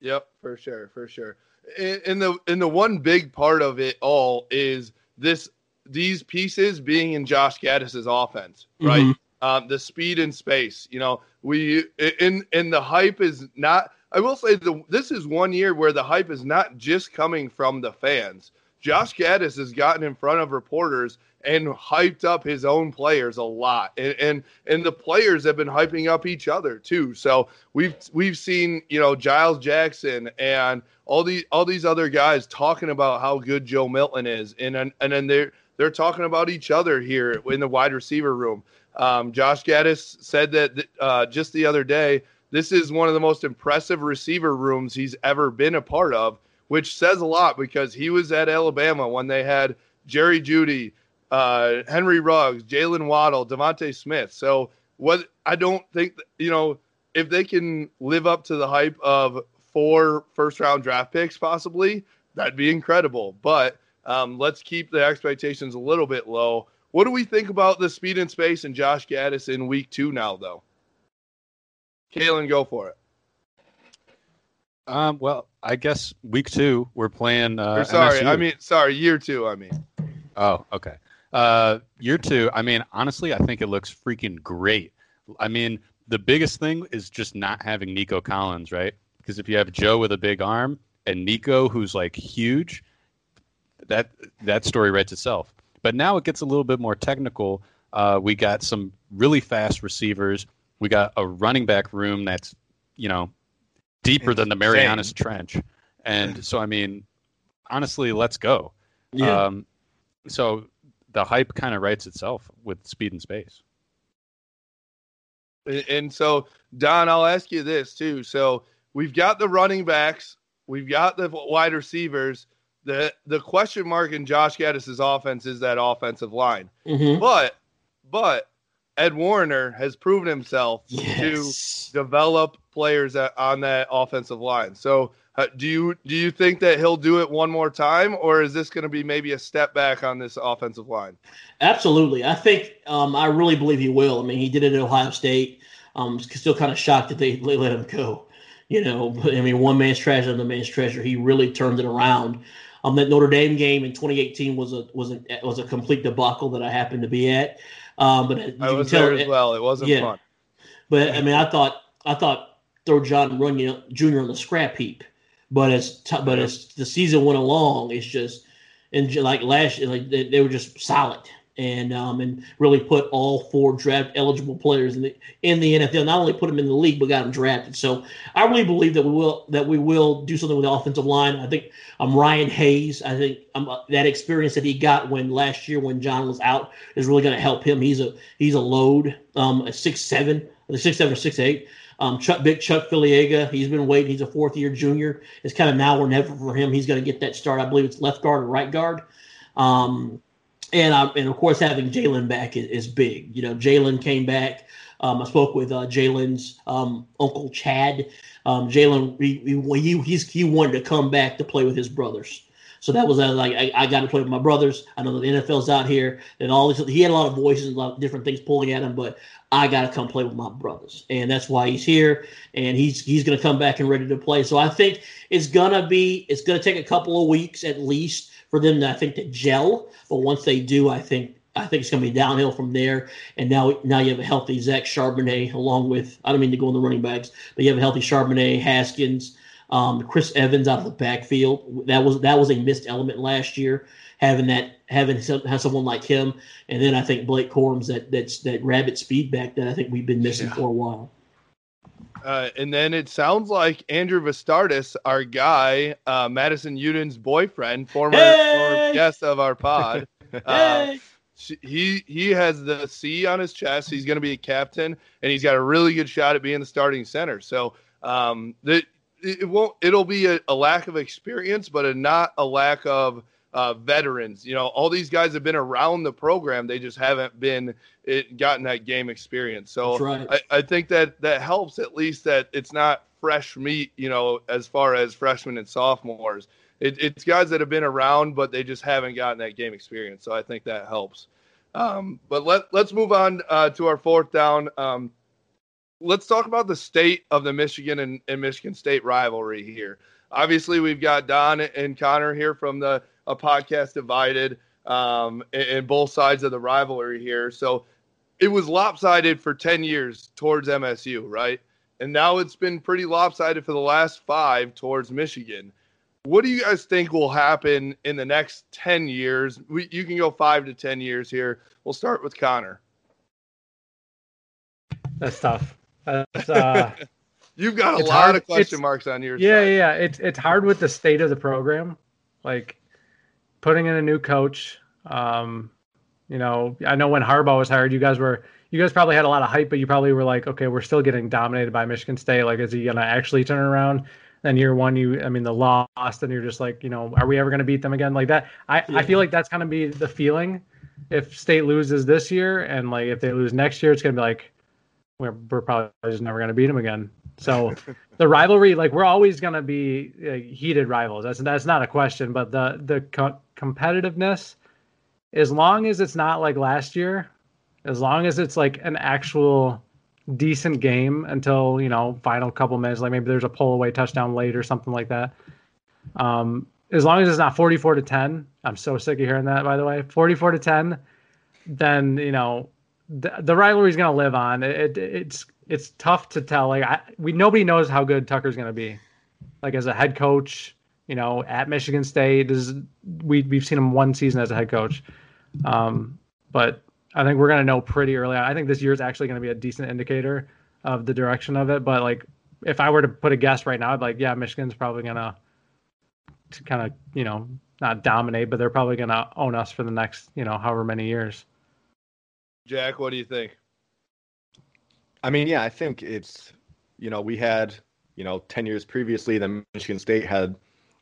Yep, for sure, for sure. And, the and the one big part of it all is this these pieces being in Josh Gaddis's offense, right? Mhm. Um, the speed and space. You know, we in and the hype is not. I will say the this is one year where the hype is not just coming from the fans. Josh Gaddis has gotten in front of reporters and hyped up his own players a lot, and and and the players have been hyping up each other too. So we've we've seen you know Giles Jackson and all these all these other guys talking about how good Joe Milton is, and and, and then they're they're talking about each other here in the wide receiver room. Um, Josh Gaddis said that uh, just the other day, this is one of the most impressive receiver rooms he's ever been a part of, which says a lot because he was at Alabama when they had Jerry Jeudy, uh, Henry Ruggs, Jaylen Waddle, DeVonta Smith. So what I don't think you know if they can live up to the hype of four first round draft picks, possibly that'd be incredible. But um, let's keep the expectations a little bit low. What do we think about the speed and space and Josh Gaddis in week two now, though? Kalen, go for it. Um, well, I guess week two we're playing. Uh, Or sorry, MSU. I mean, sorry, year two. I mean, Oh, okay. Uh, year two, I mean, honestly, I think it looks freaking great. I mean, the biggest thing is just not having Nico Collins, right? Because if you have Joe with a big arm and Nico, who's like huge, that that story writes itself. But now it gets a little bit more technical. Uh, we got some really fast receivers. We got a running back room that's, you know, deeper than the Insane. Marianas Trench. And so, I mean, honestly, let's go. Yeah. Um, so the hype kind of writes itself with speed and space. And- And so, Don, I'll ask you this too. So we've got the running backs, we've got the wide receivers. The the question mark in Josh Gaddis's offense is that offensive line. Mhm. But but Ed Warinner has proven himself Yes. to develop players that, on that offensive line. So uh, do you do you think that he'll do it one more time, or is this going to be maybe a step back on this offensive line? Absolutely. I think um, I really believe he will. I mean, he did it at Ohio State. Um, still kind of shocked that they, they let him go. You know, I mean, one man's treasure, another man's treasure. He really turned it around. Um, that Notre Dame game in 2018 was a was a was a complete debacle that I happened to be at. Um, but you I was tell there as well. It wasn't yeah. fun. But I mean, I thought I thought throw Jon Runyan Jr. on the scrap heap. But as t- but as the season went along, it's just and like last year, like they, they were just solid and um and really put all four draft eligible players in the in the NFL. Not only put them in the league, but got them drafted. So I really believe that we will that we will do something with the offensive line. I think um Ryan Hayes. I think um, uh, that experience that he got when last year when John was out is really going to help him. He's a he's a load. Um, a six seven, six seven or six eight. Um, Chuck, big Chuck Filiaga, he's been waiting. He's a fourth year junior. It's kind of now or never for him. He's going to get that start. I believe it's left guard or right guard. Um, and and of course having Jalen back is, is big. You know, Jalen came back. Um, I spoke with uh, Jalen's um, uncle Chad. Um, Jalen, he, he, he wanted to come back to play with his brothers. So that was uh, like I, I got to play with my brothers. I know the NFL's out here and all this. He had a lot of voices, a lot of different things pulling at him, but I got to come play with my brothers, and that's why he's here. And he's he's going to come back and ready to play. So I think it's gonna be it's going to take a couple of weeks at least for them to I think to gel. But once they do, I think I think it's going to be downhill from there. And now now you have a healthy Zach Charbonnet along with I don't mean to go on the running backs, but you have a healthy Charbonnet, Haskins. Um, Chris Evans out of the backfield. That was that was a missed element last year. Having that having some, have someone like him, and then I think Blake Corum's that that's that rabbit speed back that I think we've been missing for a while. Uh, and then it sounds like Andrew Vastardis, our guy, uh, Madison Udin's boyfriend, former, Hey! former guest of our pod. <laughs> Uh, Hey! he he has the C on his chest. He's going to be a captain, and he's got a really good shot at being the starting center. So um, the, it it won't. It'll be a, a lack of experience, but a not a lack of uh, veterans. You know, all these guys have been around the program. They just haven't been it, gotten that game experience. So right. I, I think that that helps at least that it's not fresh meat. You know, as far as freshmen and sophomores, it, it's guys that have been around, but they just haven't gotten that game experience. So I think that helps. Um, but let let's move on uh, to our fourth down. Um, let's talk about the state of the Michigan and, and Michigan State rivalry here. Obviously, we've got Don and Connor here from the a podcast divided um, and, both sides of the rivalry here. So it was lopsided for 10 years towards MSU, right? And now it's been pretty lopsided for the last five towards Michigan. What do you guys think will happen in the next 10 years? We, you can go five to 10 years here. We'll start with Connor. That's tough. That's, uh, <laughs> You've got a lot hard. of question it's, marks on your yeah, side. Yeah, It's it's hard with the state of the program. Like putting in a new coach. Um, you know, I know when Harbaugh was hired, you guys were you guys probably had a lot of hype, but you probably were like, okay, we're still getting dominated by Michigan State. Like, is he gonna actually turn around? Then year one, you I mean the lost, and you're just like, you know, are we ever gonna beat them again? Like that. I yeah. I feel like that's gonna be the feeling if State loses this year, and like if they lose next year, it's gonna be like we're we're probably just never gonna beat them again. So <laughs> the rivalry, like we're always gonna be uh, heated rivals. That's that's not a question. But the the co- competitiveness, as long as it's not like last year, as long as it's like an actual decent game until you know final couple minutes, like maybe there's a pull away touchdown late or something like that. Um, as long as it's not 44 to 10, I'm so sick of hearing that. By the way, 44 to 10, then you know the, the rivalry is going to live on. It, it, it's it's tough to tell. Like I, we nobody knows how good Tucker's going to be, like as a head coach. You know, at Michigan State, is we we've seen him one season as a head coach, um, but I think we're going to know pretty early. I think this year is actually going to be a decent indicator of the direction of it. But like, if I were to put a guess right now, I'd like, yeah, Michigan's probably going to to kind of you know not dominate, but they're probably going to own us for the next you know however many years. Jack, what do you think? I mean, yeah, I think it's you know we had you know ten years previously, then Michigan State had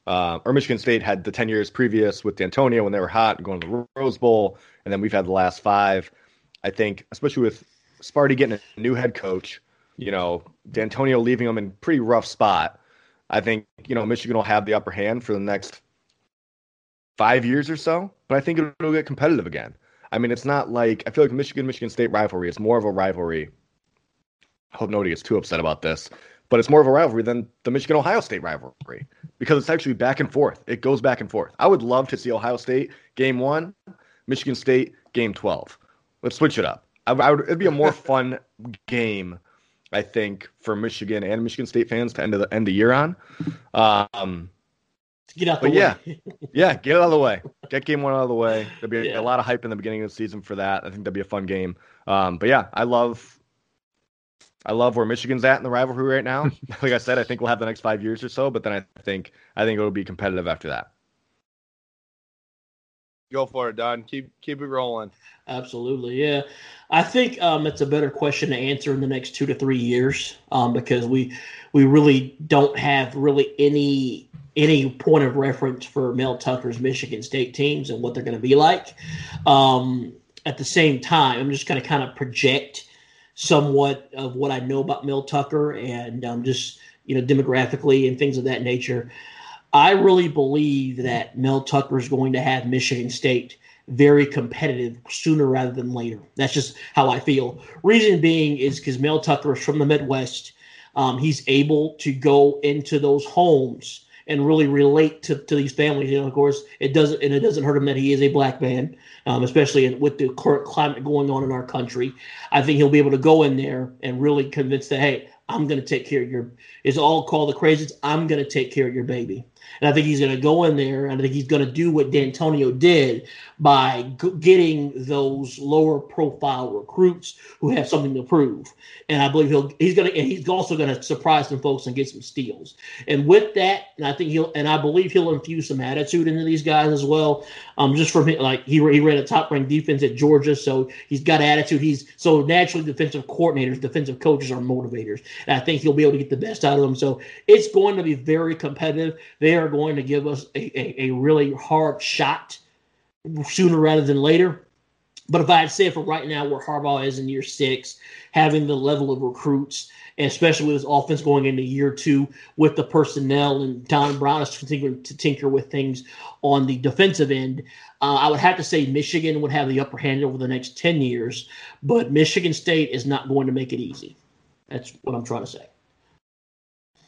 uh, or Michigan State had the ten years previous with Dantonio when they were hot going to the Rose Bowl, and then we've had the last five. I think, especially with Sparty getting a new head coach, you know, Dantonio leaving them in pretty rough spot. I think you know Michigan will have the upper hand for the next five years or so, but I think it'll get competitive again. I mean, it's not like I feel like Michigan Michigan State rivalry is more of a rivalry I hope nobody gets too upset about this, but it's more of a rivalry than the Michigan Ohio State rivalry because it's actually back and forth. It goes back and forth. I would love to see Ohio State game one, Michigan State game 12. Let's switch it up. I, I would, it'd be a more <laughs> fun game, I think, for Michigan and Michigan State fans to end the end the year on. Um, get out the way. yeah, <laughs> yeah, get it out of the way. Get game one out of the way. There'll be Yeah. a lot of hype in the beginning of the season for that. I think that'd be a fun game. Um, but yeah, I love I love where Michigan's at in the rivalry right now. <laughs> like I said, I think we'll have the next five years or so, but then I think I think it'll be competitive after that. Go for it, Don. Keep keep it rolling. Absolutely, yeah. I think um, it's a better question to answer in the next two to three years um, because we we really don't have really any any point of reference for Mel Tucker's Michigan State teams and what they're going to be like. Um, at the same time, I'm just going to kind of project somewhat of what I know about Mel Tucker and um, just you know demographically and things of that nature. I really believe that Mel Tucker is going to have Michigan State very competitive sooner rather than later. That's just how I feel. Reason being is because Mel Tucker is from the Midwest. Um, he's able to go into those homes and really relate to, to these families. You know, of course, it doesn't and it doesn't hurt him that he is a black man, um, especially with the current climate going on in our country. I think he'll be able to go in there and really convince that hey, I'm going to take care of your. It's all called the crazies. I'm going to take care of your baby. And I think he's going to go in there, and I think he's going to do what Dantonio did by g- getting those lower profile recruits who have something to prove. And I believe he'll he's going to and he's also going to surprise some folks and get some steals. And with that, and I think he'll and I believe he'll infuse some attitude into these guys as well. Um, just from like he he ran a top ranked defense at Georgia, so he's got attitude. He's so naturally defensive coordinators, defensive coaches are motivators, and I think he'll be able to get the best out of them. So it's going to be very competitive. They are going to give us a, a, a really hard shot sooner rather than later. But if I had said for right now where Harbaugh is in year six, having the level of recruits, especially with his offense going into year two with the personnel and Don Brown is continuing to tinker with things on the defensive end, uh, I would have to say Michigan would have the upper hand over the next 10 years, but Michigan State is not going to make it easy. That's what I'm trying to say.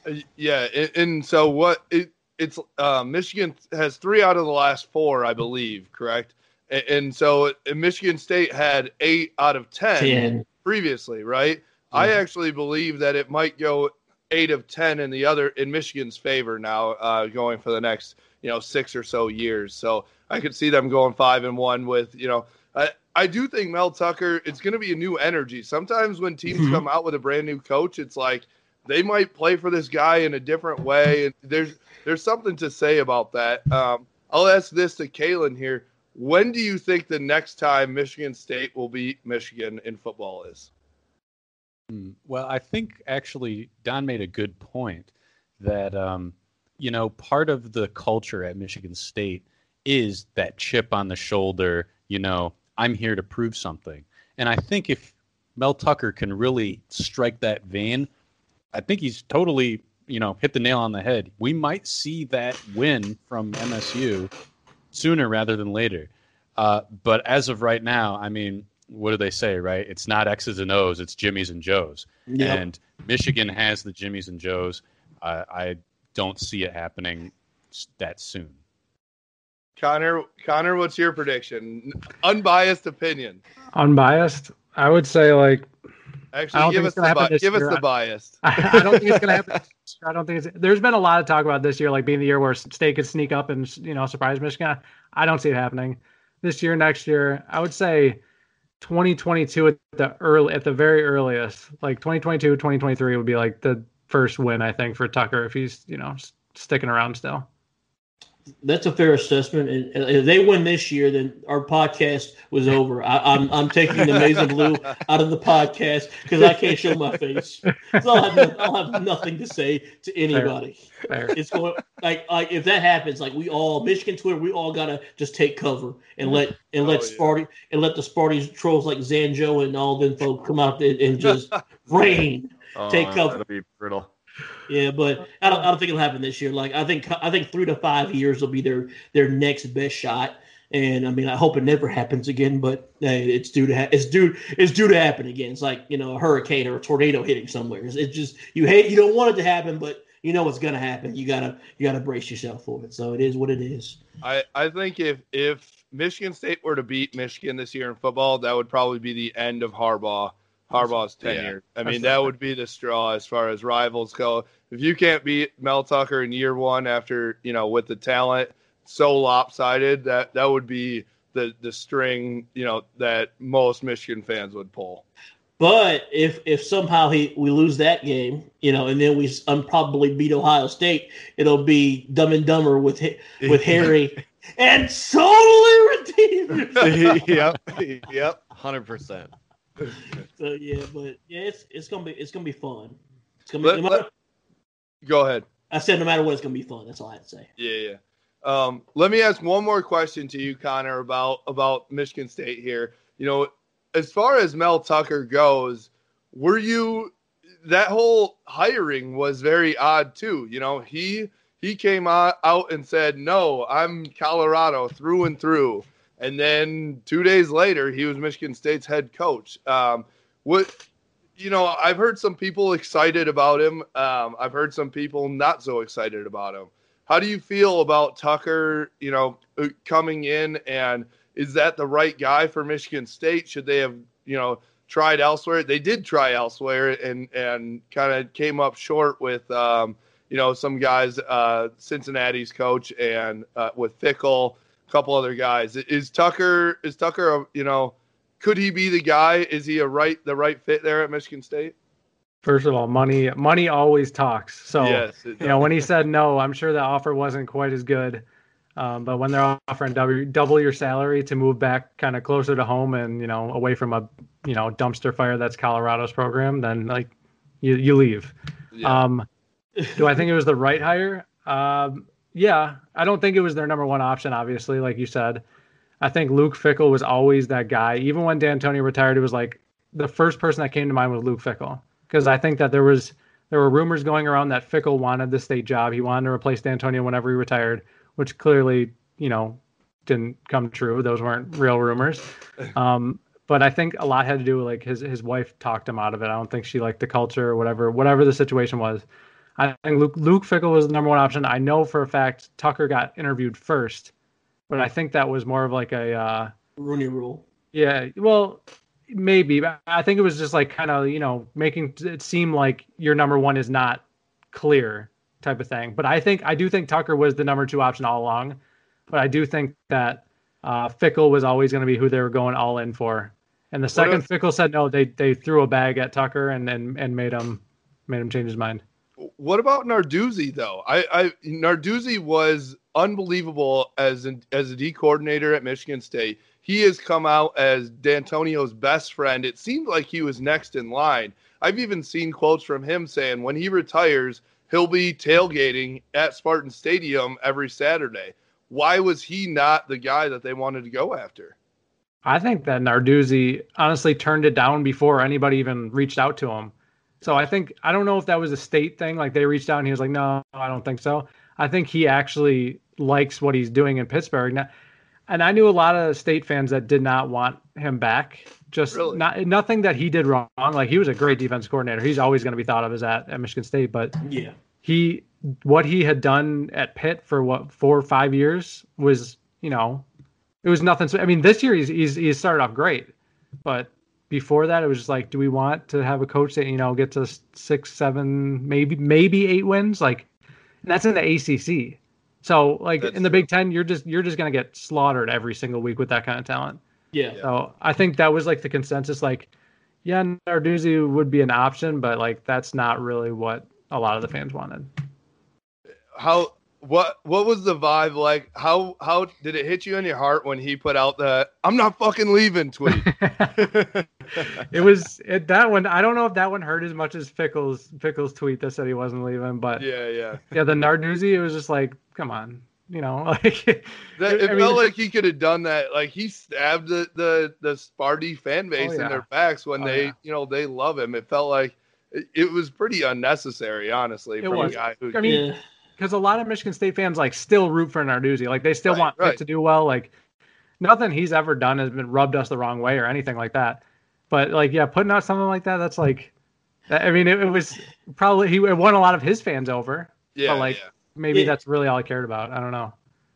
Uh, yeah, and, and so what it, it's uh, Michigan has three out of the last four, I believe, correct? And, and so Michigan State had eight out of ten, 10. previously, right? I actually believe that it might go eight of ten in the other in Michigan's favor now, uh, going for the next you know six or so years. So I could see them going five and one with you know. I, I do think Mel Tucker. It's going to be a new energy. Sometimes when teams Mhm. come out with a brand new coach, it's like they might play for this guy in a different way, and there's there's something to say about that. Um, I'll ask this to Kalen here. When do you think the next time Michigan State will beat Michigan in football is? Hmm. Well, I think actually Don made a good point that um, you know part of the culture at Michigan State is that chip on the shoulder. You know, I'm here to prove something, and I think if Mel Tucker can really strike that vein, I think he's totally you know hit the nail on the head. We might see that win from MSU sooner rather than later. Uh, but as of right now, I mean, what do they say, right? It's not X's and O's, it's Jimmy's and Joe's. Yep. And Michigan has the Jimmy's and Joe's. I I don't see it happening that soon. Connor, Connor, what's your prediction? Unbiased opinion. Unbiased, I would say like I Actually, give us the bi- give us the biased. I, <laughs> I don't think it's gonna happen. <laughs> I don't think it's. There's been a lot of talk about this year, like being the year where State could sneak up and you know surprise Michigan. I don't see it happening this year. Next year, I would say 2022 at the early, at the very earliest. Like 2022, 2023 would be like the first win I think for Tucker if he's you know sticking around still. That's a fair assessment. And and if they win this year, then our podcast was over. I, I'm I'm taking the and Blue <laughs> out of the podcast because I can't show my face. So I'll have, I'll have nothing to say to anybody. Fair. It's going like like if that happens, like we all Michigan Twitter, we all gotta just take cover and let and let Oh, yeah. Sparty and let the Sparty trolls like Zanjo and all them folk come out there and just <laughs> rain. Oh, take cover. That'll be brutal. Yeah, but I don't, I don't think it'll happen this year. Like I think I think three to five years will be their their next best shot. And I mean, I hope it never happens again, but hey, it's due to ha- it's due it's due to happen again. It's like you know a hurricane or a tornado hitting somewhere. It's, it's just you hate you don't want it to happen, but you know what's gonna happen. You gotta you gotta brace yourself for it. So it is what it is. I, I think if if Michigan State were to beat Michigan this year in football, that would probably be the end of Harbaugh Harbaugh's tenure. I mean, that would be the straw as far as rivals go. If you can't beat Mel Tucker in year one after you know with the talent so lopsided, that that would be the the string you know that most Michigan fans would pull. But if if somehow he we lose that game, you know, and then we probably beat Ohio State, it'll be Dumb and Dumber with <laughs> with Harry and totally redeemed. <laughs> yep, <laughs> yep, hundred percent. So yeah, but yeah, it's it's gonna be it's gonna be fun. It's gonna be. Let- no matter- let- Go ahead. I said no matter what, it's gonna be fun. That's all I had to say. Yeah, yeah. Um, let me ask one more question to you, Connor, about about Michigan State here. You know, as far as Mel Tucker goes, were you that whole hiring was very odd too. You know, he he came out, out and said, "No, I'm Colorado through and through." And then two days later, he was Michigan State's head coach. Um, what you know, I've heard some people excited about him. Um, I've heard some people not so excited about him. How do you feel about Tucker, you know, uh, coming in and is that the right guy for Michigan State? Should they have, you know, tried elsewhere? They did try elsewhere and and kind of came up short with um, you know, some guys uh Cincinnati's coach and uh, with Fickell, a couple other guys. Is Tucker is Tucker, a, you know, could he be the guy? Is he a right the right fit there at Michigan State? First of all, money money always talks. So yes, you know when he said no, I'm sure the offer wasn't quite as good. Um, but when they're offering double, double your salary to move back kind of closer to home and you know away from a you know dumpster fire that's Colorado's program, then like you you leave. Yeah. Um, do I think it was the right hire? Um, yeah, I don't think it was their number one option. Obviously, like you said, I think Luke Fickell was always that guy. Even when Dantonio retired, it was like the first person that came to mind was Luke Fickell because I think that there was there were rumors going around that Fickell wanted the state job. He wanted to replace Dantonio whenever he retired, which clearly, you know, didn't come true. Those weren't real rumors. <laughs> Um, but I think a lot had to do with like his his wife talked him out of it. I don't think she liked the culture or whatever whatever the situation was. I think Luke Luke Fickell was the number one option. I know for a fact Tucker got interviewed first, but I think that was more of like a uh, Rooney Rule. Yeah, well, maybe. But I think it was just like kind of you know making it seem like your number one is not clear type of thing. But I think I do think Tucker was the number two option all along. But I do think that uh, Fickell was always going to be who they were going all in for. And the second if- Fickell said no, they they threw a bag at Tucker and and, and made him made him change his mind. What about Narduzzi though? I, I Narduzzi was unbelievable as an as a D coordinator at Michigan State. He has come out as Dantonio's best friend. It seemed like he was next in line. I've even seen quotes from him saying when he retires, he'll be tailgating at Spartan Stadium every Saturday. Why was he not the guy that they wanted to go after? I think that Narduzzi honestly turned it down before anybody even reached out to him. So I think I don't know if that was a state thing. Like they reached out and he was like, "No, I don't think so." I think he actually likes what he's doing in Pittsburgh. Now, and I knew a lot of state fans that did not want him back. Just Really? not nothing that he did wrong. Like he was a great defense coordinator. He's always going to be thought of as at, at Michigan State. But Yeah. he what he had done at Pitt for what four or five years was you know it was nothing. So I mean, this year he's he's he started off great, but before that it was just like, do we want to have a coach that you know gets us six, seven, maybe maybe eight wins? Like, and that's in the ACC. So like That's in the true. Big Ten, you're just you're just gonna get slaughtered every single week with that kind of talent. Yeah. So I think that was like the consensus. Like, yeah, Narduzzi would be an option, but like that's not really what a lot of the fans wanted. How what what was the vibe like? How how did it hit you in your heart when he put out the "I'm not fucking leaving" tweet? <laughs> it was it, that one. I don't know if that one hurt as much as Pickles Pickles tweet that said he wasn't leaving, but yeah, yeah, yeah. the Narduzzi, it was just like, come on, you know, <laughs> like That, it mean- felt like he could have done that. Like he stabbed the the the Sparty fan oh, base Oh, in their backs when Oh, they yeah. you know they love him. It felt like it, it was pretty unnecessary, honestly, It from was. a guy who I mean, Yeah. Because a lot of Michigan State fans like still root for Narduzzi, like they still Right, want Pitt to do well. Like nothing he's ever done has been rubbed us the wrong way or anything like that. But like, yeah, putting out something like that, that's like, I mean, it, it was probably he it won a lot of his fans over. yeah, but like, yeah. maybe Yeah. that's really all I cared about. I don't know.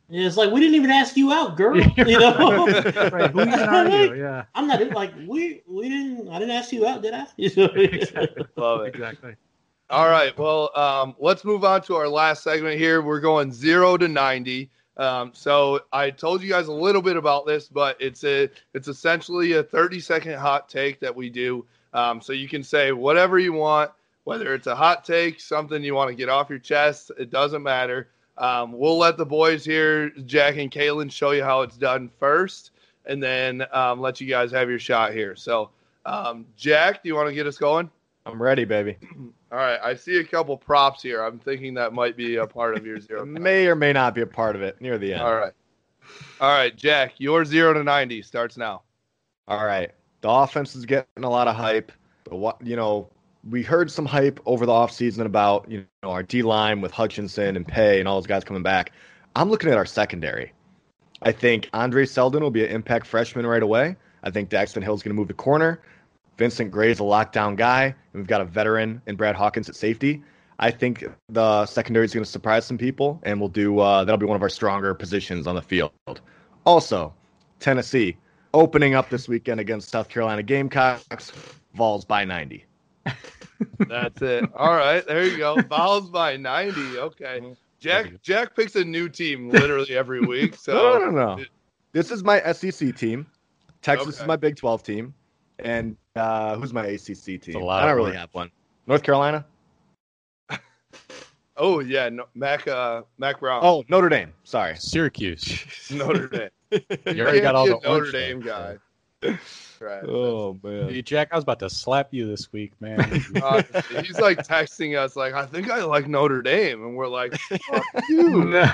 Yeah, It's like we didn't even ask you out, girl. <laughs> You know. <laughs> right? Who even are you? Yeah, I'm not like we we didn't I didn't ask you out, did I? You <laughs> know? exactly. love it. exactly. All right. Well, um, let's move on to our last segment here. We're going zero to ninety. Um, so I told you guys a little bit about this, but it's a it's essentially a thirty second hot take that we do. Um, so you can say whatever you want, whether it's a hot take, something you want to get off your chest. It doesn't matter. Um, we'll let the boys here, Jack and Kaylin, show you how it's done first, and then um, let you guys have your shot here. So, um, Jack, do you want to get us going? I'm ready, baby. <clears throat> All right, I see a couple props here. I'm thinking that might be a part of your <laughs> zero. May or may not be a part of it near the end. All right, all right, Jack, your zero to ninety starts now. All right. The offense is getting a lot of hype. But what you know, we heard some hype over the offseason about, you know, our D line with Hutchinson and Paye and all those guys coming back. I'm looking at our secondary. I think Andre Seldon will be an impact freshman right away. I think Daxton Hill's going to move to corner. Vincent Gray is a lockdown guy. And we've got a veteran in Brad Hawkins at safety. I think the secondary is going to surprise some people, and we'll do uh, that'll be one of our stronger positions on the field. Also, Tennessee opening up this weekend against South Carolina Gamecocks. Vols by 90. <laughs> That's it. All right, there you go. Vols by ninety. Okay, Jack. Jack picks a new team literally every week. So <laughs> no, no, no, no. This is my SEC team. Texas Okay. is my Big 12 team. And uh, who's my ACC team? a lot I don't really work. have one. North Carolina? <laughs> Oh yeah, no, Mack uh, Mack Brown. Oh, Notre Dame. Sorry. Syracuse. <laughs> Notre Dame. <laughs> You already got all the Notre Dame things, guy. Trash. Oh man. Hey, Jack, I was about to slap you this week, man. Uh, he's like texting us, like, I think I like Notre Dame. And we're like, fuck you. No.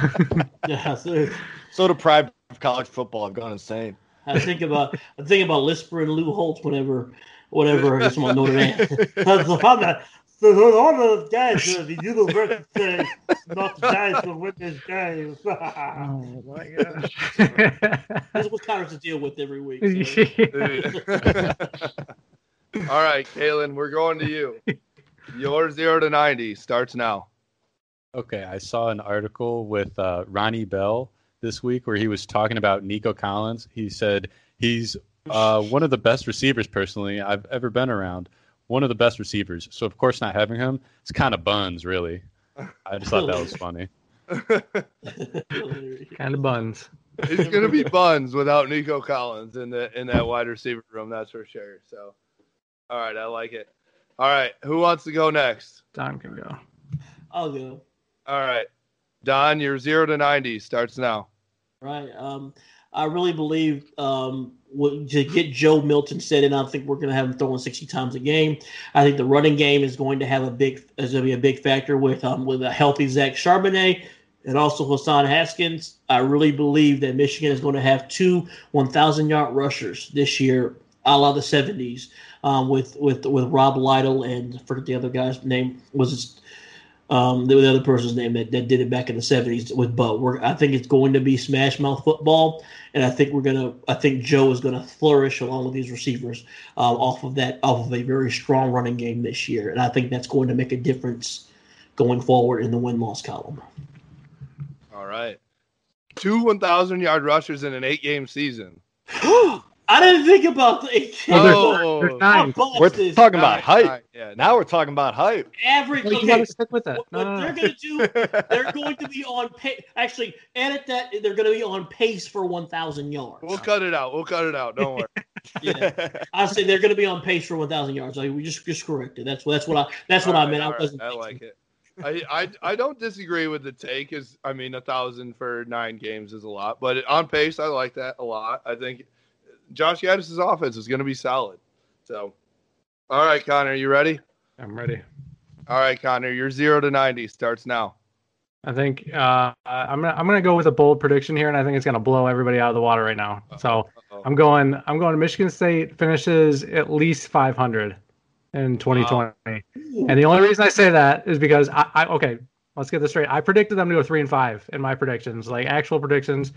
Yeah, so So deprived of college football, I've gone insane. I think about I think about Lisper and Lou Holtz whenever whenever it's on Notre Dame. That's the fun that so all the guys uh, the university say not the guys will win this game. oh my gosh. This is what Congress to deal with every week. so. <laughs> All right, Kalen, we're going to you. Your zero to ninety starts now. Okay, I saw an article with uh, Ronnie Bell this week where he was talking about Nico Collins. He said he's uh, one of the best receivers personally I've ever been around. One of the best receivers. So of course, not having him, it's kind of buns, really. I just thought that was <laughs> funny. <laughs> kind of buns. It's gonna be buns without Nico Collins in the in that wide receiver room, that's for sure. So, all right, I like it. All right, who wants to go next? Don can go. I'll go. All right, Don, your zero to ninety starts now. Right. Um, I really believe um, to get Joe Milton set in, I think we're going to have him throwing sixty times a game. I think the running game is going to have a big is going to be a big factor with um, with a healthy Zach Charbonnet and also Hassan Haskins. I really believe that Michigan is going to have two one thousand yard rushers this year, a la the seventies, um, with with with Rob Lytle and I forget the other guy's name was. It, um, the, the other person's name that, that did it back in the seventies with Bo. We're, I think it's going to be smash mouth football, and I think we're gonna. I think Joe is gonna flourish along with these receivers um, off of that, off of a very strong running game this year, and I think that's going to make a difference going forward in the win loss column. All right, two one thousand yard rushers in an eight game season. <gasps> <gasps> I didn't think about the. Well, there's- Oh. <laughs> there's nine. Oh. We're This. talking about Nine, hype. nine, Yeah, Now we're talking about hype. Average. Well, you okay, gotta stick with it. what, No, what no, no. they're going to do <laughs> they're going to be on pace. Actually, edit that. They're going to be on pace for 1,000 yards. we'll cut it out. We'll cut it out. Don't worry. <laughs> Yeah, I say they're going to be on pace for 1,000 yards. Like we just just corrected. That's what that's what I that's what All I right, meant. I wasn't. I like it. I, I I don't disagree with the take. Is I mean a thousand for nine games is a lot, but on pace I like that a lot. I think Josh Gaddis' offense is going to be solid. So, all right, Connor, you ready? I'm ready. All right, Connor, your zero to ninety starts now. I think uh, I'm gonna I'm gonna go with a bold prediction here, and I think it's gonna blow everybody out of the water right now. So Uh-oh. I'm going I'm going to Michigan State finishes at least 500 in 2020. And the only reason I say that is because I, I okay, let's get this straight. I predicted them to go three and five in my predictions, like actual predictions.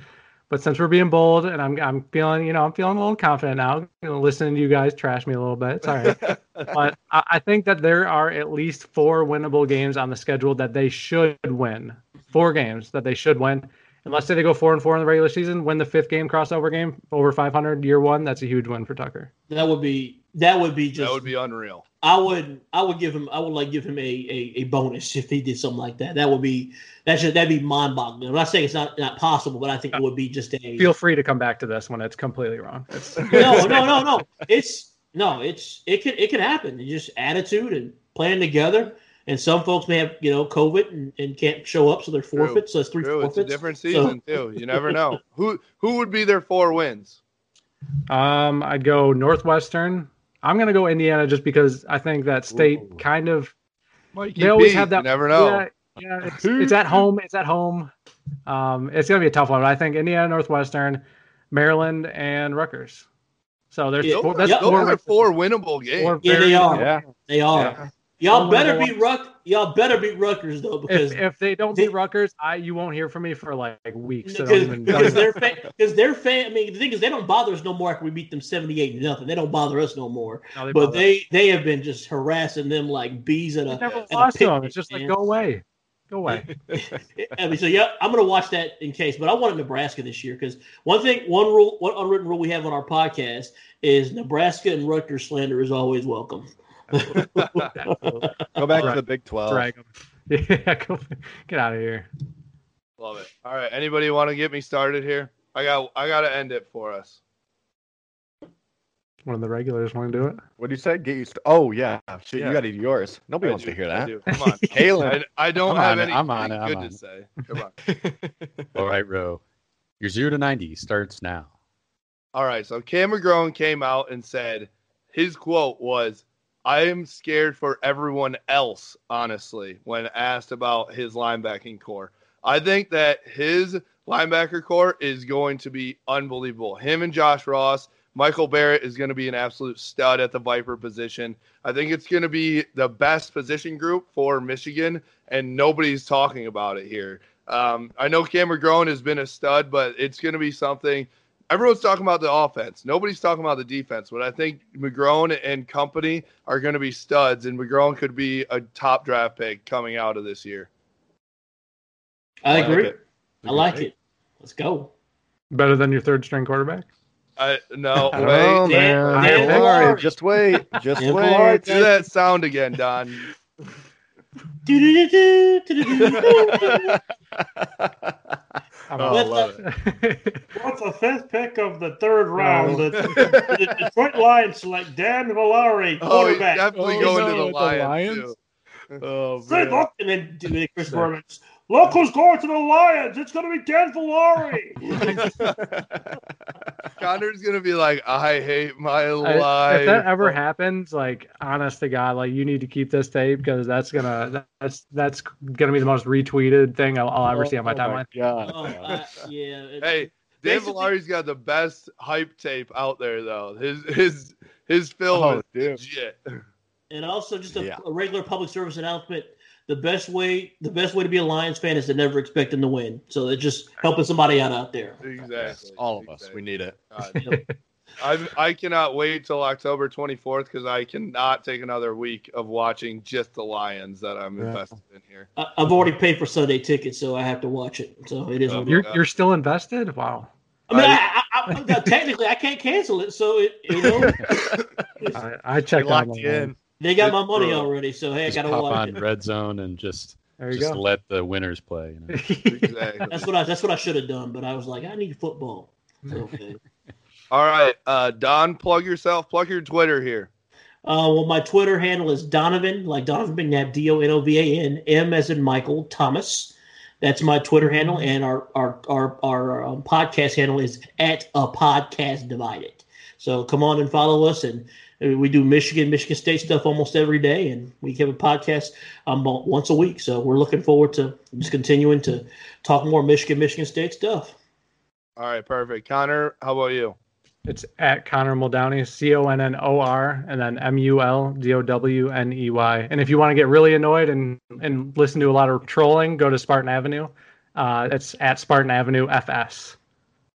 But since we're being bold and I'm I'm feeling, you know, I'm feeling a little confident now. You know, listening to you guys trash me a little bit. It's all right. but I, I think that there are at least four winnable games on the schedule that they should win. Four games that they should win. And let's say they go four and four in the regular season, win the fifth game crossover game over 500 year one. That's a huge win for Tucker. That would be that would be just. that would be unreal. I would I would give him I would like give him a, a, a bonus if he did something like that. That would be that's just that'd be mind boggling. I'm not saying it's not not possible, but I think it would be just a Feel free to come back to this when it's completely wrong. It's, <laughs> no no no no. It's no it's it could it could happen. It's just attitude and playing together. And some folks may have you know COVID and, and can't show up, so they're forfeit. So it's three True, forfeits. it's a different season too. You never know who who would be their four wins. um, I'd go Northwestern. I'm gonna go Indiana just because I think that state Ooh. kind of Mikey they always B, have that. You never know. Yeah, yeah it's, it's at home. It's at home. Um, it's gonna be a tough one. But I think Indiana, Northwestern, Maryland, and Rutgers. So there's Yeah, four, Those, that's are- those four, are four winnable games. four Yeah, they are. Yeah. They are. Y'all oh One better beat Ruck. Y'all better beat Rutgers though, because If, if they don't they- beat Rutgers, I you won't hear from me for like weeks. So even, because they're because they're fan. I mean, the thing is, they don't bother us no more after we beat them seventy-eight to nothing. They don't bother us no more. no, they But they they have been just harassing them like bees at a. They never lost to them. It's just like man. go away, go away. <laughs> I mean, so yeah, I'm gonna watch that in case. But I wanted Nebraska this year because one thing, one rule, one unwritten rule we have on our podcast is Nebraska and Rutgers slander is always welcome. <laughs> Go back to the Big 12. Drag 'em. <laughs> Yeah, go, <laughs> get out of here. Love it. All right, anybody want to get me started here? I got I got to end it for us. One of the regulars want to do it. What do you say? Get you. St- oh yeah, shit. Yeah. You got to do yours. Nobody I wants do, to hear that. do. Come on, Kalen. I, I don't I'm have on it, any I'm on it, I'm good on to it. say. Come on. All right, Ro. Your zero to ninety starts now. All right, so Cam McGrone came out and said his quote was, "I am scared for everyone else." Honestly, when asked about his linebacking corps, I think that his linebacker corps is going to be unbelievable. Him and Josh Ross, Michael Barrett is going to be an absolute stud at the Viper position. I think it's going to be the best position group for Michigan, and nobody's talking about it here. Um, I know Cam McGrone has been a stud, but it's going to be something. Everyone's talking about the offense. Nobody's talking about the defense. But I think McGrone and company are going to be studs, and McGrone could be a top draft pick coming out of this year. I like agree. it. I like it. Let's go. Better than your third string quarterback. I no <laughs> Oh wait. man, Dan don't worry. Villari. Just wait. Just Dan wait. Villari. Do that sound again, Don. I'm Oh, out. I love it. <laughs> What's the fifth pick of the third oh. round? The, the Detroit Lions select Dan Villari, Oh, he's quarterback. definitely Oh, going no, to the with the Lions. Lions? too. Oh Say, man. look, and then, and then Chris Berman. Look who's going to the Lions. It's going to be Dan Villari. <laughs> Connor's gonna be like, I hate my I- life. if that ever happens, like honest to God, like you need to keep this tape because that's gonna that's that's gonna be the most retweeted thing I'll, I'll ever oh, see on my Oh timeline. God. Oh, I, yeah. it- Hey, Dan Basically- Villari's got the best hype tape out there, though. His his his film Oh, is dude. legit. And also, just a, Yeah. a regular public service announcement: the best way, the best way to be a Lions fan is to never expect them to win. So it's just helping somebody out out there. Exactly. All of us. We need it. God. <laughs> I I cannot wait till October 24th because I cannot take another week of watching just the Lions that I'm Yeah. invested in here. I, I've already paid for Sunday tickets, so I have to watch it. So it is. Oh what. You're you're still invested? Wow. I mean, I, I, I, technically, I can't cancel it. So it, you <laughs> know, I, I checked out locked my you in. Line. they got my money already. So hey, I Just got to pop watch on it. red zone and just just go. let the winners play. You know? <laughs> Exactly. That's what I. That's what I should have done. But I was like, I need football. <laughs> Okay. All right, uh, Don, plug yourself. Plug your Twitter here. Uh, well, my Twitter handle is Donovan, like Donovan McNabb, D O N O V A N, M as in Michael Thomas. That's my Twitter handle, and our our our our um, podcast handle is at a podcast divided. So come on and follow us, and we do Michigan, Michigan State stuff almost every day, and we have a podcast um once a week. So we're looking forward to just continuing to talk more Michigan, Michigan State stuff. All right, perfect. Connor, how about you? It's at Connor Muldowney, C O N N O R, and then M U L D O W N E Y. And if you want to get really annoyed and and listen to a lot of trolling, go to Spartan Avenue. Uh, it's at Spartan Avenue FS.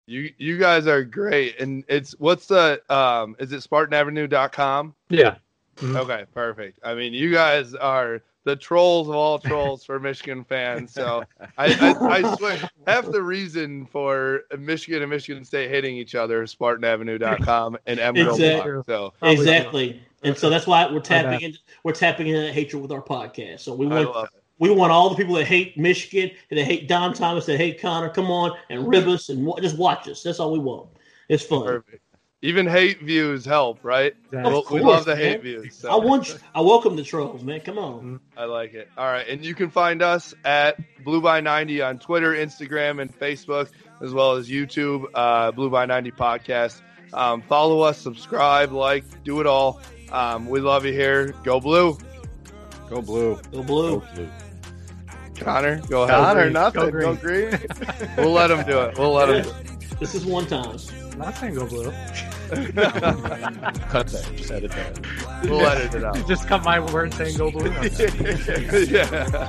You you guys are great. And it's what's the um is it SpartanAvenue.com? Yeah. Okay, perfect. I mean, you guys are the trolls of all trolls for Michigan fans. So I, I, I swear, half the reason for Michigan and Michigan State hitting each other is SpartanAvenue.com and Emerald Exactly. Block. So exactly. And so that's why we're tapping in. We're tapping into that hatred with our podcast. So we I want love it. We want all the people that hate Michigan, and that hate Don Thomas, that hate Connor, come on and rib us and wa- just watch us. That's all we want. It's fun. Perfect. Even hate views help, right? Yeah. Well, we love the hate man. views. So. I want. You, I welcome the trolls, man. Come on. I like it. All right. And you can find us at Blue by 90 on Twitter, Instagram, and Facebook, as well as YouTube, uh, Blue by 90 Podcast. Um, follow us, subscribe, like, do it all. Um, we love you here. Go blue. Go blue. Go blue. Connor, go ahead. Connor, green. nothing. Go Go green. green. <laughs> We'll let him do it. We'll let him do it. This is one time. I'm not saying go blue. Cut that. Just edit that. We'll edit it out. <laughs> Just cut my word saying go blue. <laughs> yeah.